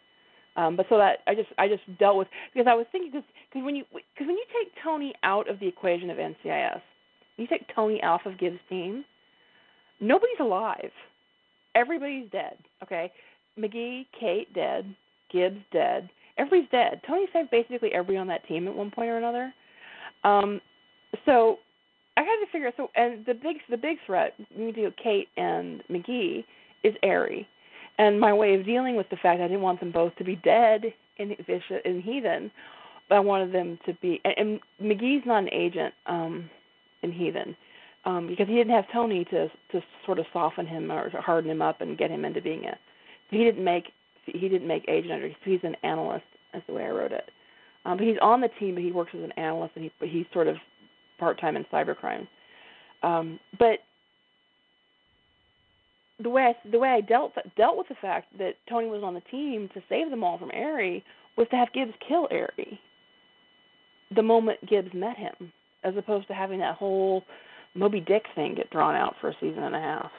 Um, but so that I just I just dealt with because I was thinking because cause when you because when you take Tony out of the equation of NCIS, you take Tony off of Gibbs' team, nobody's alive. Everybody's dead. Okay, McGee, Kate dead, Gibbs dead. Everybody's dead. Tony saved basically everybody on that team at one point or another. Um, so I had to figure out. So and the big the big threat we do Kate and McGee is Ari and my way of dealing with the fact I didn't want them both to be dead in vicious and heathen, but I wanted them to be. And, and McGee's not an agent um, in heathen um, because he didn't have Tony to to sort of soften him or harden him up and get him into being a. He didn't make he didn't make agent under. He's an analyst. That's the way I wrote it. Um, but he's on the team, but he works as an analyst, and he he's sort of part time in cybercrime. Um, but the way I, the way I dealt dealt with the fact that Tony was on the team to save them all from Ari was to have Gibbs kill Ari the moment Gibbs met him, as opposed to having that whole Moby Dick thing get drawn out for a season and a half.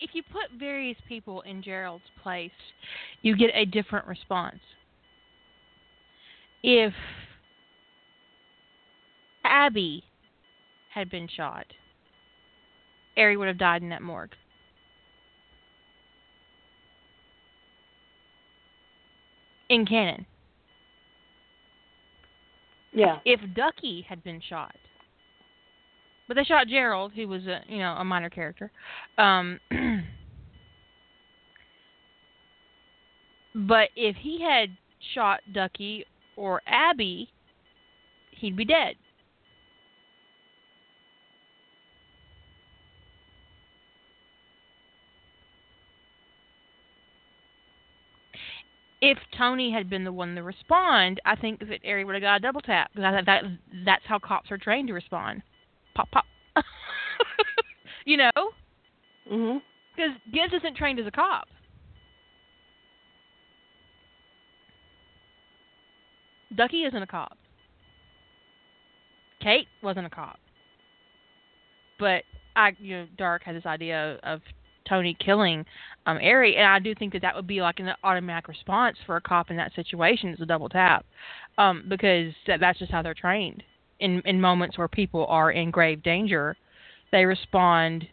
If you put various people in Gerald's place, you get a different response. If Abby had been shot, Ari would have died in that morgue. In canon. Yeah. If Ducky had been shot, but they shot Gerald, who was a you know a minor character. Um, but if he had shot Ducky or Abby, he'd be dead. if Tony had been the one to respond, I think that Ari would have got a double tap because that that's how cops are trained to respond pop pop. you know? Mhm. Because Gibbs isn't trained as a cop. Ducky isn't a cop. Kate wasn't a cop. But I, you know, Dark had this idea of Tony killing um Ari, and I do think that that would be like an automatic response for a cop in that situation is a double tap, um, because that, that's just how they're trained in in moments where people are in grave danger, they respond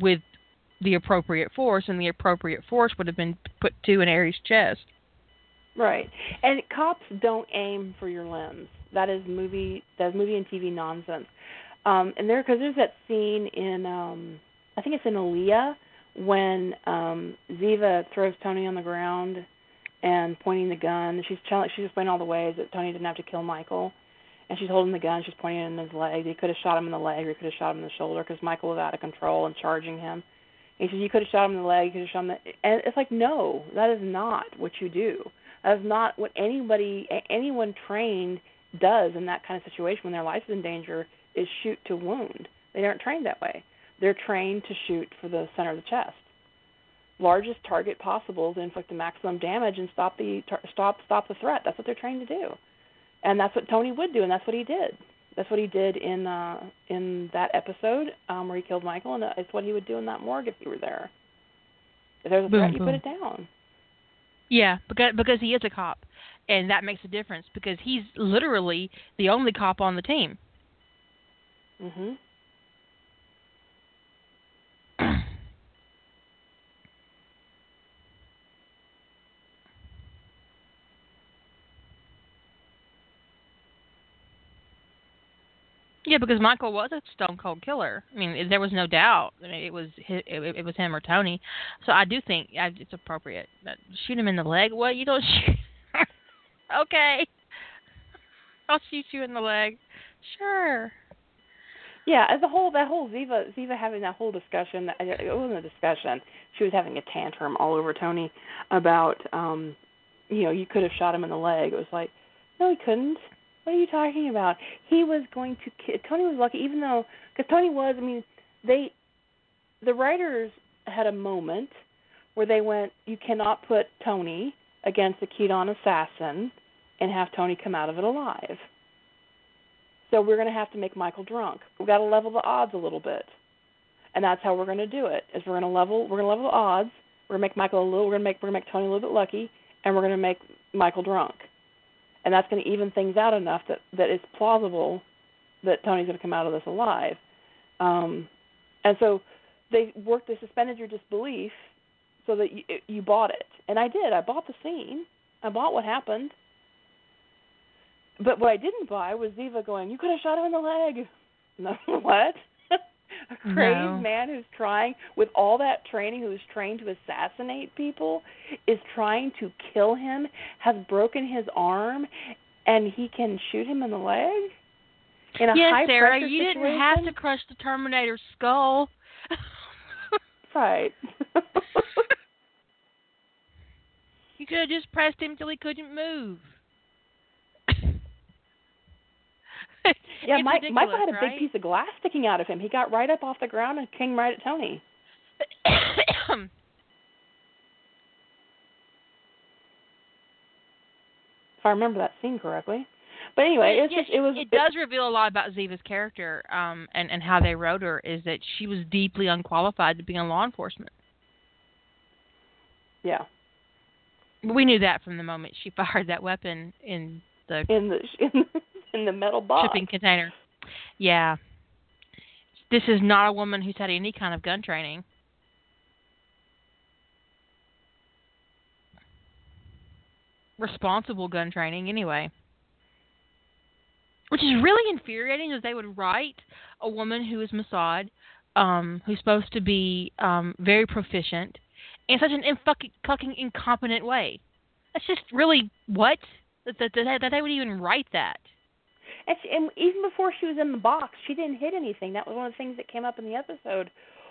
with the appropriate force, and the appropriate force would have been put to an Ari's chest. Right, and cops don't aim for your limbs. That is movie. That's movie and TV nonsense. Um, and there, because there's that scene in, um, I think it's in Aliyah, when um, Ziva throws Tony on the ground and pointing the gun. She's telling, she's explaining all the ways that Tony didn't have to kill Michael and she's holding the gun. She's pointing it in his leg. He could have shot him in the leg, or he could have shot him in the shoulder because Michael was out of control and charging him. And he says, "You could have shot him in the leg. You could have shot him." In the... And it's like, no, that is not what you do. That is not what anybody, anyone trained does in that kind of situation when their life is in danger. Is shoot to wound. They aren't trained that way. They're trained to shoot for the center of the chest, largest target possible to inflict the maximum damage and stop the stop stop the threat. That's what they're trained to do and that's what Tony would do, and that's what he did. That's what he did in uh in that episode um where he killed Michael, and it's what he would do in that morgue if he were there. If there's a threat, you put it down. Yeah, because because he is a cop, and that makes a difference because he's literally the only cop on the team. Mhm. Yeah, because Michael was a stone cold killer. I mean, there was no doubt. I mean, it was it, it was him or Tony. So I do think it's appropriate. Shoot him in the leg. What you don't shoot? okay, I'll shoot you in the leg. Sure. Yeah, as a whole, that whole Ziva Ziva having that whole discussion. It wasn't a discussion. She was having a tantrum all over Tony about, um, you know, you could have shot him in the leg. It was like, no, he couldn't. What are you talking about? He was going to. Ki- Tony was lucky, even though because Tony was. I mean, they, the writers had a moment where they went, you cannot put Tony against the Kidon assassin and have Tony come out of it alive. So we're going to have to make Michael drunk. We've got to level the odds a little bit, and that's how we're going to do it. Is we're going to level we're going to level the odds. We're going to make Michael a little. We're going to make we're going to make Tony a little bit lucky, and we're going to make Michael drunk, and that's going to even things out enough that that it's plausible that Tony's going to come out of this alive. Um, and so they worked they suspended your disbelief so that you you bought it, and I did. I bought the scene. I bought what happened. But what I didn't buy was Ziva going, "You could have shot him in the leg." No, what? A crazed No. man who's trying, with all that training, who's trained to assassinate people, is trying to kill him, has broken his arm, and he can shoot him in the leg. In a yes, high Sarah, you situation? didn't have to crush the Terminator's skull. Right. you could have just pressed him till he couldn't move. Yeah, Mike, Michael had a right? big piece of glass sticking out of him. He got right up off the ground and came right at Tony. If I remember that scene correctly. But anyway, it's Yes, just it was it does reveal a lot about Ziva's character um and and how they wrote her is that she was deeply unqualified to be in law enforcement. yeah. We knew that from the moment she fired that weapon in the In the in, in the metal box. shipping container. Yeah. This is not a woman who's had any kind of gun training. Responsible gun training, anyway. Which is really infuriating is they would write a woman who is Mossad, um, who's supposed to be um, very proficient, in such an in fucking, incompetent way. That's just really what? That, that, that they would even write that. And, she, and even before she was in the box, she didn't hit anything. That was one of the things that came up in the episode.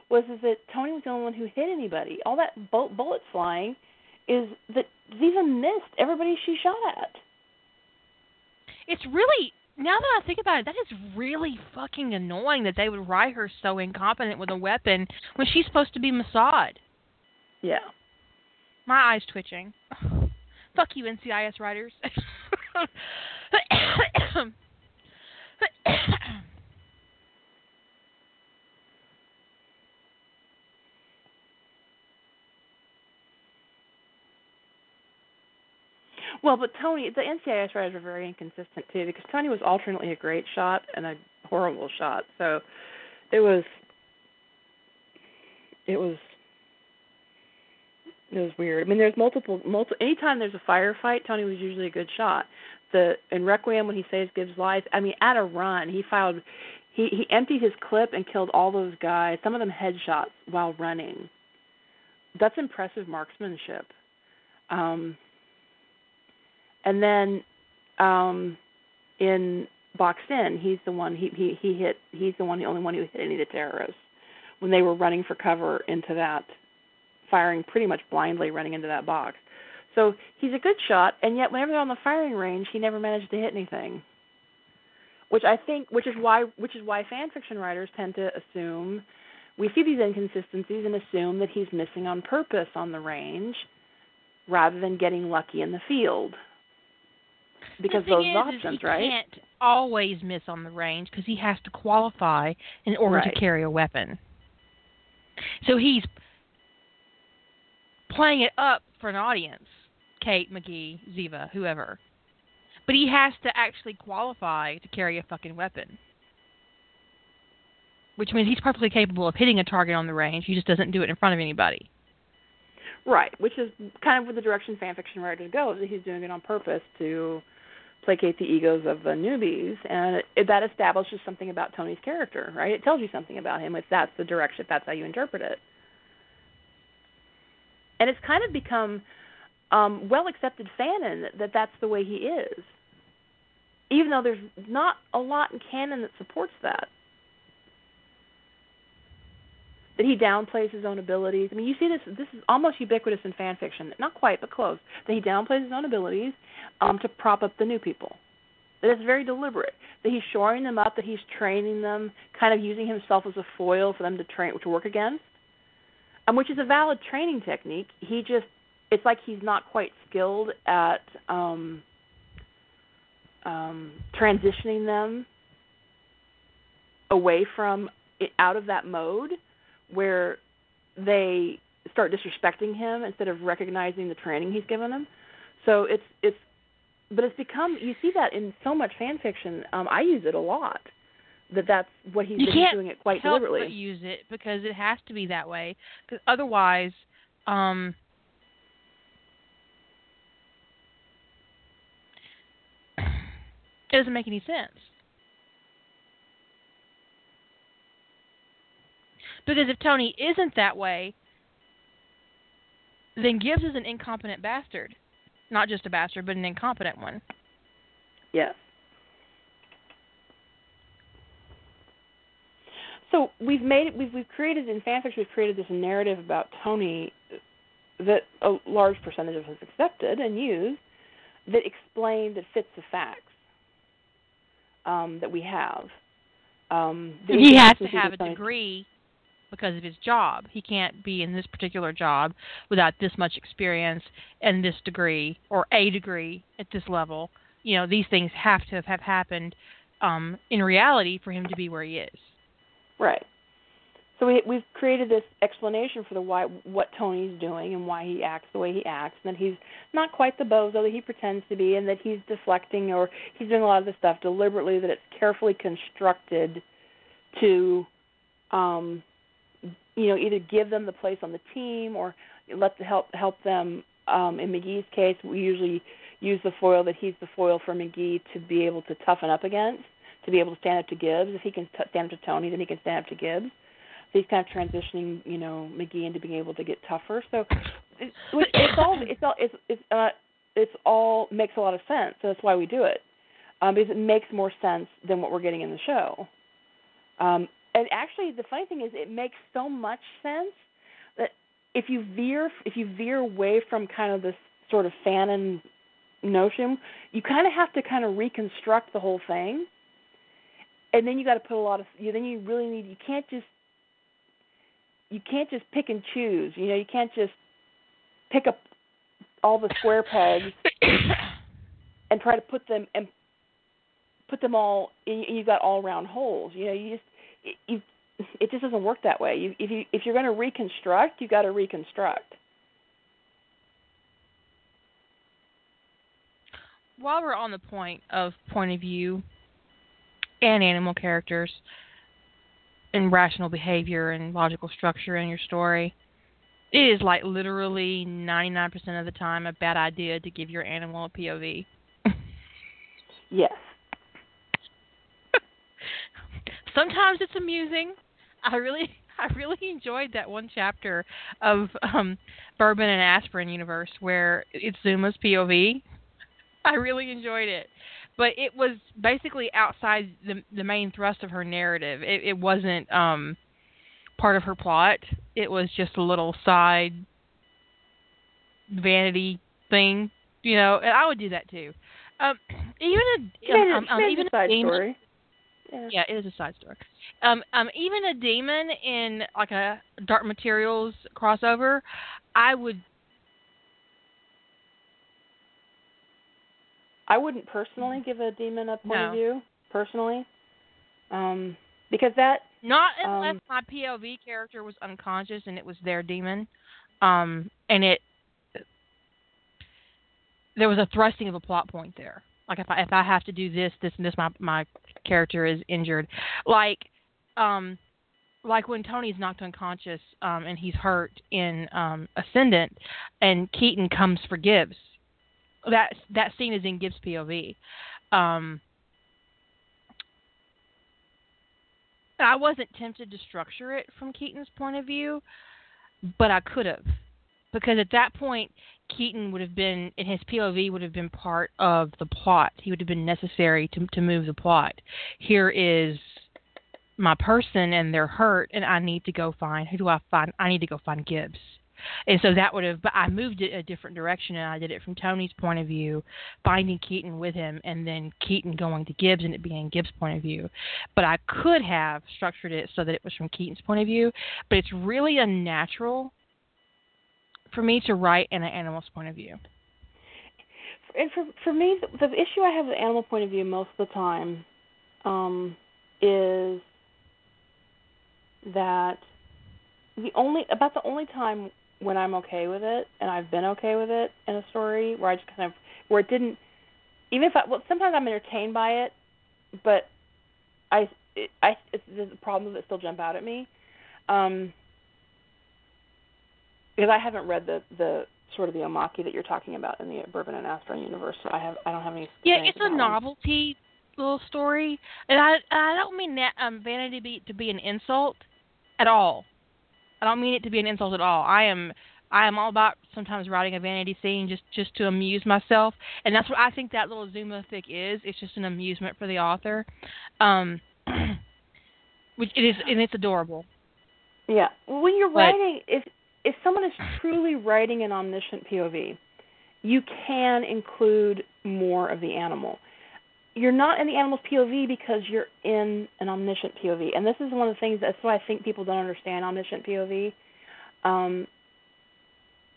Was is that Tony was the only one who hit anybody. All that bu- bullets flying is that Ziva missed everybody she shot at. It's really now that I think about it, that is really fucking annoying that they would write her so incompetent with a weapon when she's supposed to be Mossad. Yeah. My eyes twitching. Fuck you, NCIS writers. Well, but Tony, the NCIS writers were very inconsistent too, because Tony was alternately a great shot and a horrible shot. So it was, it was, it was weird. I mean, there's multiple, multiple. Anytime there's a firefight, Tony was usually a good shot. The in Requiem when he saves Gibbs' life. I mean, at a run, he filed, he he emptied his clip and killed all those guys. Some of them headshots while running. That's impressive marksmanship. Um, and then um in boxed in he's the one he he he hit he's the one the only one who hit any of the terrorists when they were running for cover into that firing pretty much blindly running into that box so he's a good shot and yet whenever they're on the firing range he never managed to hit anything which i think which is why which is why fan fiction writers tend to assume we see these inconsistencies and assume that he's missing on purpose on the range rather than getting lucky in the field because the thing those is, options, is he right? can't always miss on the range because he has to qualify in order Right. to carry a weapon. So he's playing it up for an audience, Kate, McGee, Ziva, whoever. But he has to actually qualify to carry a fucking weapon. Which means he's perfectly capable of hitting a target on the range. He just doesn't do it in front of anybody. Right, which is kind of where the direction fan fiction writers go. That he's doing it on purpose to placate the egos of the newbies, and it, that establishes something about Tony's character, right? It tells you something about him if that's the direction, if that's how you interpret it. And it's kind of become um, well accepted fanon that, that that's the way he is, even though there's not a lot in canon that supports that. that he downplays his own abilities. I mean, you see this. This is almost ubiquitous in fan fiction. Not quite, but close. That he downplays his own abilities um, to prop up the new people. That it's very deliberate. That he's shoring them up, that he's training them, kind of using himself as a foil for them to train to work against. Um, which is a valid training technique. He just it's like he's not quite skilled at um um transitioning them away from it, out of that mode where they start disrespecting him instead of recognizing the training he's given them. So it's it's but it's become you see that in so much fan fiction. Um, I use it a lot. That that's what he's you been can't doing it quite help deliberately. But use it because it has to be that way. Because otherwise, um, doesn't make any sense. Because if Tony isn't that way, then Gibbs is an incompetent bastard. Not just a bastard, but an incompetent one. Yes. So we've made it. we've we've created in fanfiction we've created this narrative about Tony that a large percentage of us accepted and used that explain that fits the facts um, that we have. Um, he has to have a degree because of his job. He can't be in this particular job without this much experience and this degree or a degree at this level. You know, these things have to have happened um, in reality for him to be where he is. Right. So we we've created this explanation for the why what Tony's doing and why he acts the way he acts, and that he's not quite the bozo that he pretends to be, and that he's deflecting or he's doing a lot of this stuff deliberately. That it's carefully constructed to, um, you know, either give them the place on the team or let the help help them. Um, in McGee's case, we usually use the foil that he's the foil for McGee to be able to toughen up against, to be able to stand up to Gibbs. If he can t- stand up to Tony, then he can stand up to Gibbs he's kind of transitioning, you know, McGee into being able to get tougher. So it, it's all it's all it's it's uh it's all makes a lot of sense. So that's why we do it um, because it makes more sense than what we're getting in the show. Um, and actually, the funny thing is, it makes so much sense that if you veer if you veer away from kind of this sort of fanon notion, you kind of have to kind of reconstruct the whole thing. And then you got to put a lot of you. Then you really need. You can't just you can't just pick and choose. You know, you can't just pick up all the square pegs and try to put them and put them all. You've got all round holes. You know, you just it, you it just doesn't work that way. You, if you if you're going to reconstruct, you've got to reconstruct. While we're on the point of point of view and animal characters, and rational behavior and logical structure in your story. It is like literally 99% of the time a bad idea to give your animal a POV. Yes. Sometimes it's amusing. I really I really enjoyed that one chapter of um Bourbon and Aspirin universe where it's Zuma's POV. I really enjoyed it but it was basically outside the the main thrust of her narrative. It, it wasn't um, part of her plot. It was just a little side vanity thing, you know. And I would do that too. Um, even a Yeah, um, um, even a side demon, story. Yeah. yeah, it is a side story. Um, um, even a daemon in like a Dark Materials crossover, I would I wouldn't personally give a daemon a point No. of view personally, um, because that Not unless Um, my POV character was unconscious and it was their daemon, um, and it there was a thrusting of a plot point there. Like if I if I have to do this, this, and this, my my character is injured. Like, um, like when Tony's knocked unconscious um, and he's hurt in um, Ascendant, and Keaton comes for Gibbs. That that scene is in Gibbs' POV. Um, I wasn't tempted to structure it from Keaton's point of view, but I could have. Because at that point, Keaton would have been, and his POV would have been part of the plot. He would have been necessary to to move the plot. Here is my person, and they're hurt, and I need to go find. Who do I find? I need to go find Gibbs. And so that would have. But I moved it a different direction, and I did it from Tony's point of view, finding Keaton with him, and then Keaton going to Gibbs, and it being Gibbs' point of view. But I could have structured it so that it was from Keaton's point of view, but it's really unnatural for me to write in an animal's point of view. And for for me, the, the issue I have with the animal point of view most of the time um, is that the only about the only time when I'm okay with it, and I've been okay with it in a story where I just kind of where it didn't even if I well sometimes I'm entertained by it, but I it, I it's, the problems that still jump out at me. Um, because I haven't read the the sort of the omake that you're talking about in the Bourbon and Aspirin universe. So I have I don't have any. Yeah, it's a novelty little story, and I I don't mean that um vanity be, to be an insult at all. I don't mean it to be an insult at all. I am I am all about sometimes writing a vanity scene just just to amuse myself, and that's what I think that little Zuma fic is. It's just an amusement for the author, um, which it is, and it's adorable. Yeah, when you're but, writing, if if someone is truly writing an omniscient POV, you can include more of the animal. You're not in the animal's POV because you're in an omniscient POV, and this is one of the things that's why I think people don't understand omniscient POV. Um,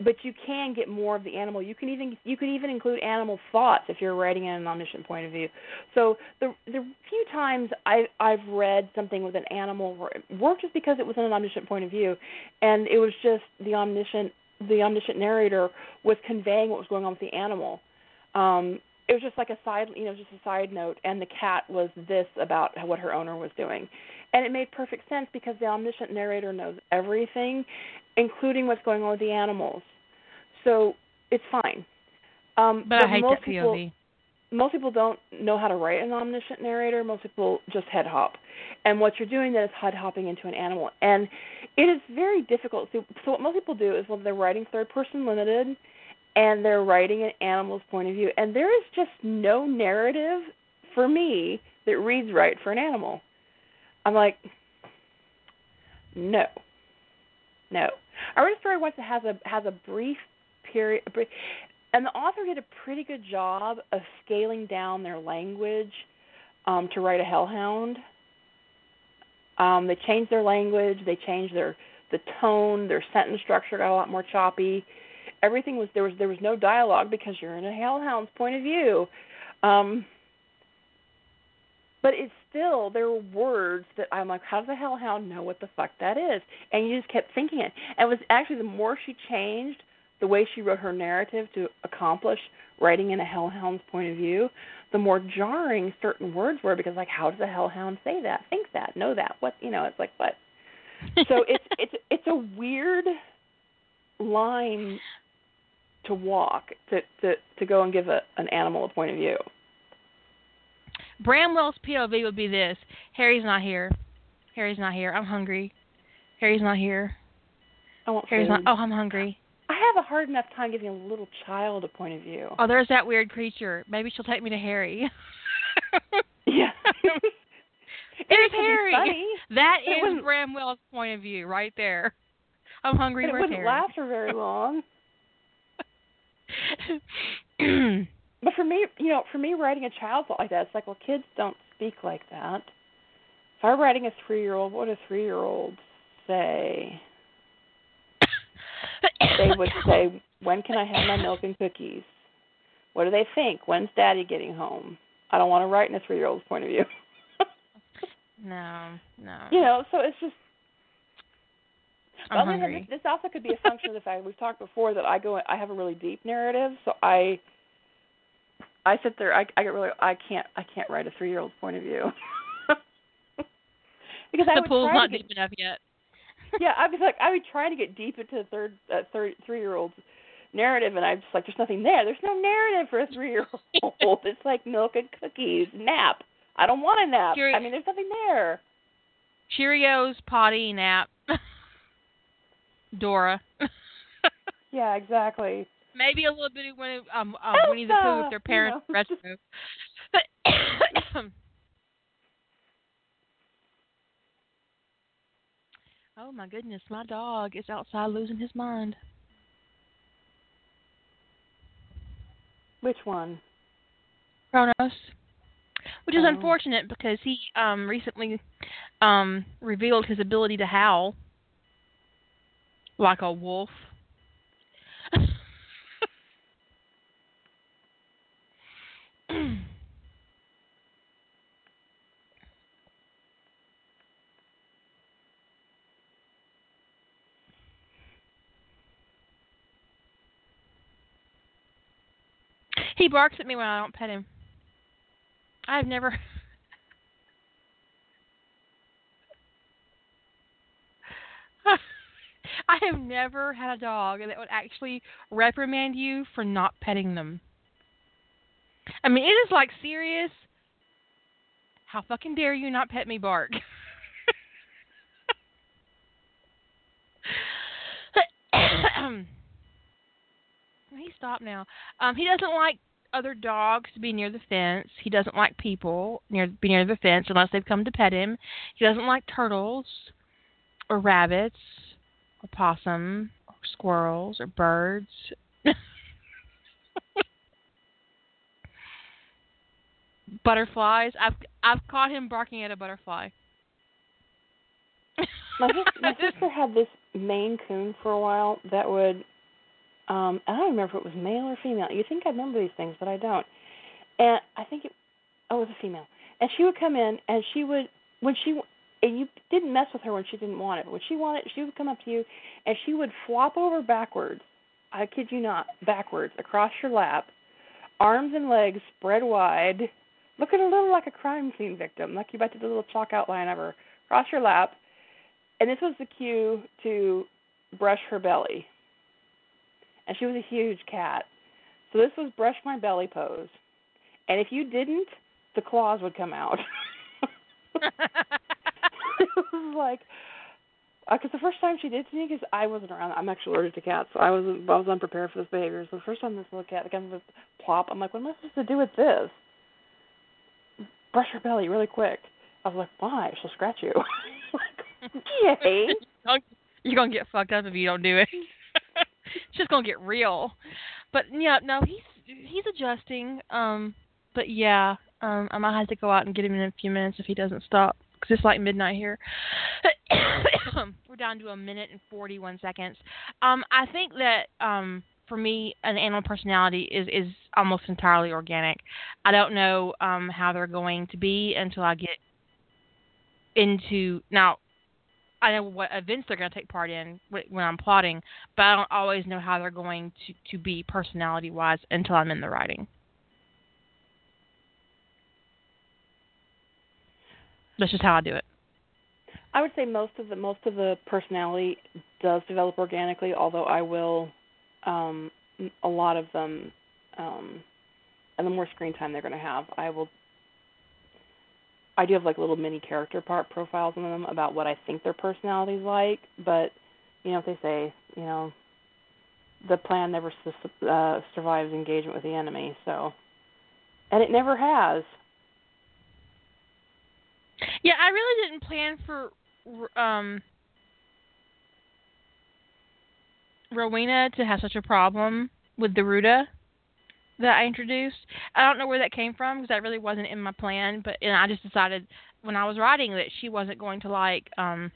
but you can get more of the animal. You can even you could even include animal thoughts if you're writing in an omniscient point of view. So the the few times I I've read something with an animal worked just because it was in an omniscient point of view, and it was just the omniscient the omniscient narrator was conveying what was going on with the animal. Um, it was just like a side you know just a side note, and the cat was this about what her owner was doing, and it made perfect sense because the omniscient narrator knows everything, including what's going on with the animals. So it's fine. Um, but, but I hate most that people, Most people don't know how to write an omniscient narrator. Most people just head hop, and what you're doing then is head hopping into an animal, and it is very difficult. So, so what most people do is when they're writing third person limited, and they're writing an animal's point of view, and there is just no narrative for me that reads right for an animal. I'm like, no, no. I read a story once that has a has a brief period, and the author did a pretty good job of scaling down their language um, to write a hellhound. Um, they changed their language. They changed their the tone. Their sentence structure got a lot more choppy. Everything was there was there was no dialogue because you're in a hellhound's point of view. Um, but it's still there were words that I'm like, how does the hellhound know what the fuck that is? And you just kept thinking it. And it was actually the more she changed the way she wrote her narrative to accomplish writing in a hellhound's point of view, the more jarring certain words were because like, how does a hellhound say that, think that, know that? What you know? It's like what? so it's it's it's a weird line to walk to to to go and give a an animal a point of view. Bramwell's POV would be this: Harry's not here. Harry's not here. I'm hungry. Harry's not here. I want Harry's food. not. Oh, I'm hungry. I have a hard enough time giving a little child a point of view. Oh, there's that weird creature. Maybe she'll take me to Harry. yeah. There's Harry. That is Bramwell's point of view right there. I'm hungry. It wouldn't Harry? last for very long. but for me, you know, for me, writing a child like that, it's like, well, kids don't speak like that. If I'm writing a three-year-old, what would a three-year-old say? they would say, "When can I have my milk and cookies?" What do they think? When's Daddy getting home? I don't want to write in a three-year-old's point of view. no, no. You know, so it's just. I'm hungry. This, this also could be a function of the fact we've talked before that I go, I have a really deep narrative, so I. I sit there. I, I get really. I can't. I can't write a three-year-old's point of view. because I the would pool's try not to get, deep enough yet. yeah, I'd be like, I would try to get deep into the third, uh, third, three-year-old's narrative, and I'm just like, there's nothing there. There's no narrative for a three-year-old. it's like milk and cookies, nap. I don't want a nap. Cheer- I mean, there's nothing there. Cheerios, potty, nap. Dora. yeah, exactly. Maybe a little bit of Winnie, um, uh, Winnie the Pooh with their parents' you know. oh my goodness, my dog is outside losing his mind. Which one? Kronos. Which is oh. unfortunate because he um recently um revealed his ability to howl like a wolf. he barks at me when I don't pet him. I've never I have never had a dog that would actually reprimand you for not petting them. I mean, it is like serious. How fucking dare you not pet me, bark? he stopped now. Um, he doesn't like other dogs to be near the fence. He doesn't like people near be near the fence unless they've come to pet him. He doesn't like turtles or rabbits or possum or squirrels or birds. Butterflies. I've I've caught him barking at a butterfly. My, my sister had this Maine Coon for a while that would, um, I don't remember if it was male or female. You think I remember these things, but I don't. And I think it, oh, it was a female. And she would come in, and she would, when she, and you didn't mess with her when she didn't want it. But when she wanted, she would come up to you, and she would flop over backwards. I kid you not, backwards across your lap, arms and legs spread wide, looking a little like a crime scene victim, like you about to do a little chalk outline of her across your lap and this was the cue to brush her belly. And she was a huge cat. So this was brush my belly pose. And if you didn't, the claws would come out. it was like, because uh, the first time she did me, because I wasn't around, I'm actually allergic to cats, so I was I was unprepared for this behavior. So the first time this little cat comes with plop, I'm like, what am I supposed to do with this? Brush her belly really quick. I was like, why? She'll scratch you. Yay. You're gonna get fucked up if you don't do it. just gonna get real. But yeah, no, he's he's adjusting. Um, but yeah, um, I might have to go out and get him in a few minutes if he doesn't stop it's like midnight here. We're down to a minute and forty-one seconds. Um, I think that um, for me, an animal personality is is almost entirely organic. I don't know um how they're going to be until I get into now I know what events they're going to take part in when I'm plotting, but I don't always know how they're going to to be personality wise until I'm in the writing. That's just how I do it. I would say most of the most of the personality does develop organically, although I will um a lot of them um and the more screen time they're going to have, I will I do have like little mini character part profiles on them about what I think their personality's like, but you know if they say, you know, the plan never uh, survives engagement with the enemy, so and it never has. Yeah, I really didn't plan for um Rowena to have such a problem with the Ruda that I introduced. I don't know where that came from because that really wasn't in my plan, but and I just decided when I was writing that she wasn't going to like um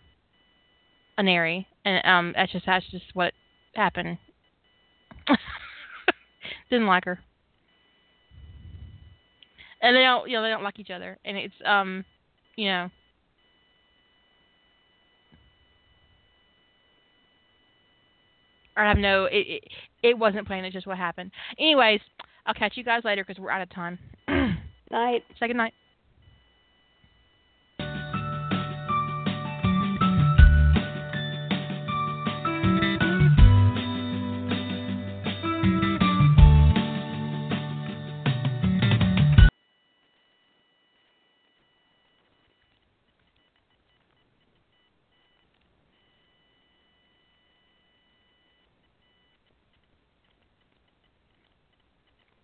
Anari, and um that's just that's just what happened. Didn't like her, and they don't you know they don't like each other, and it's um you know. I have no. It, it it wasn't planned. It's just what happened. Anyways, I'll catch you guys later because we're out of time. Night. Say good night.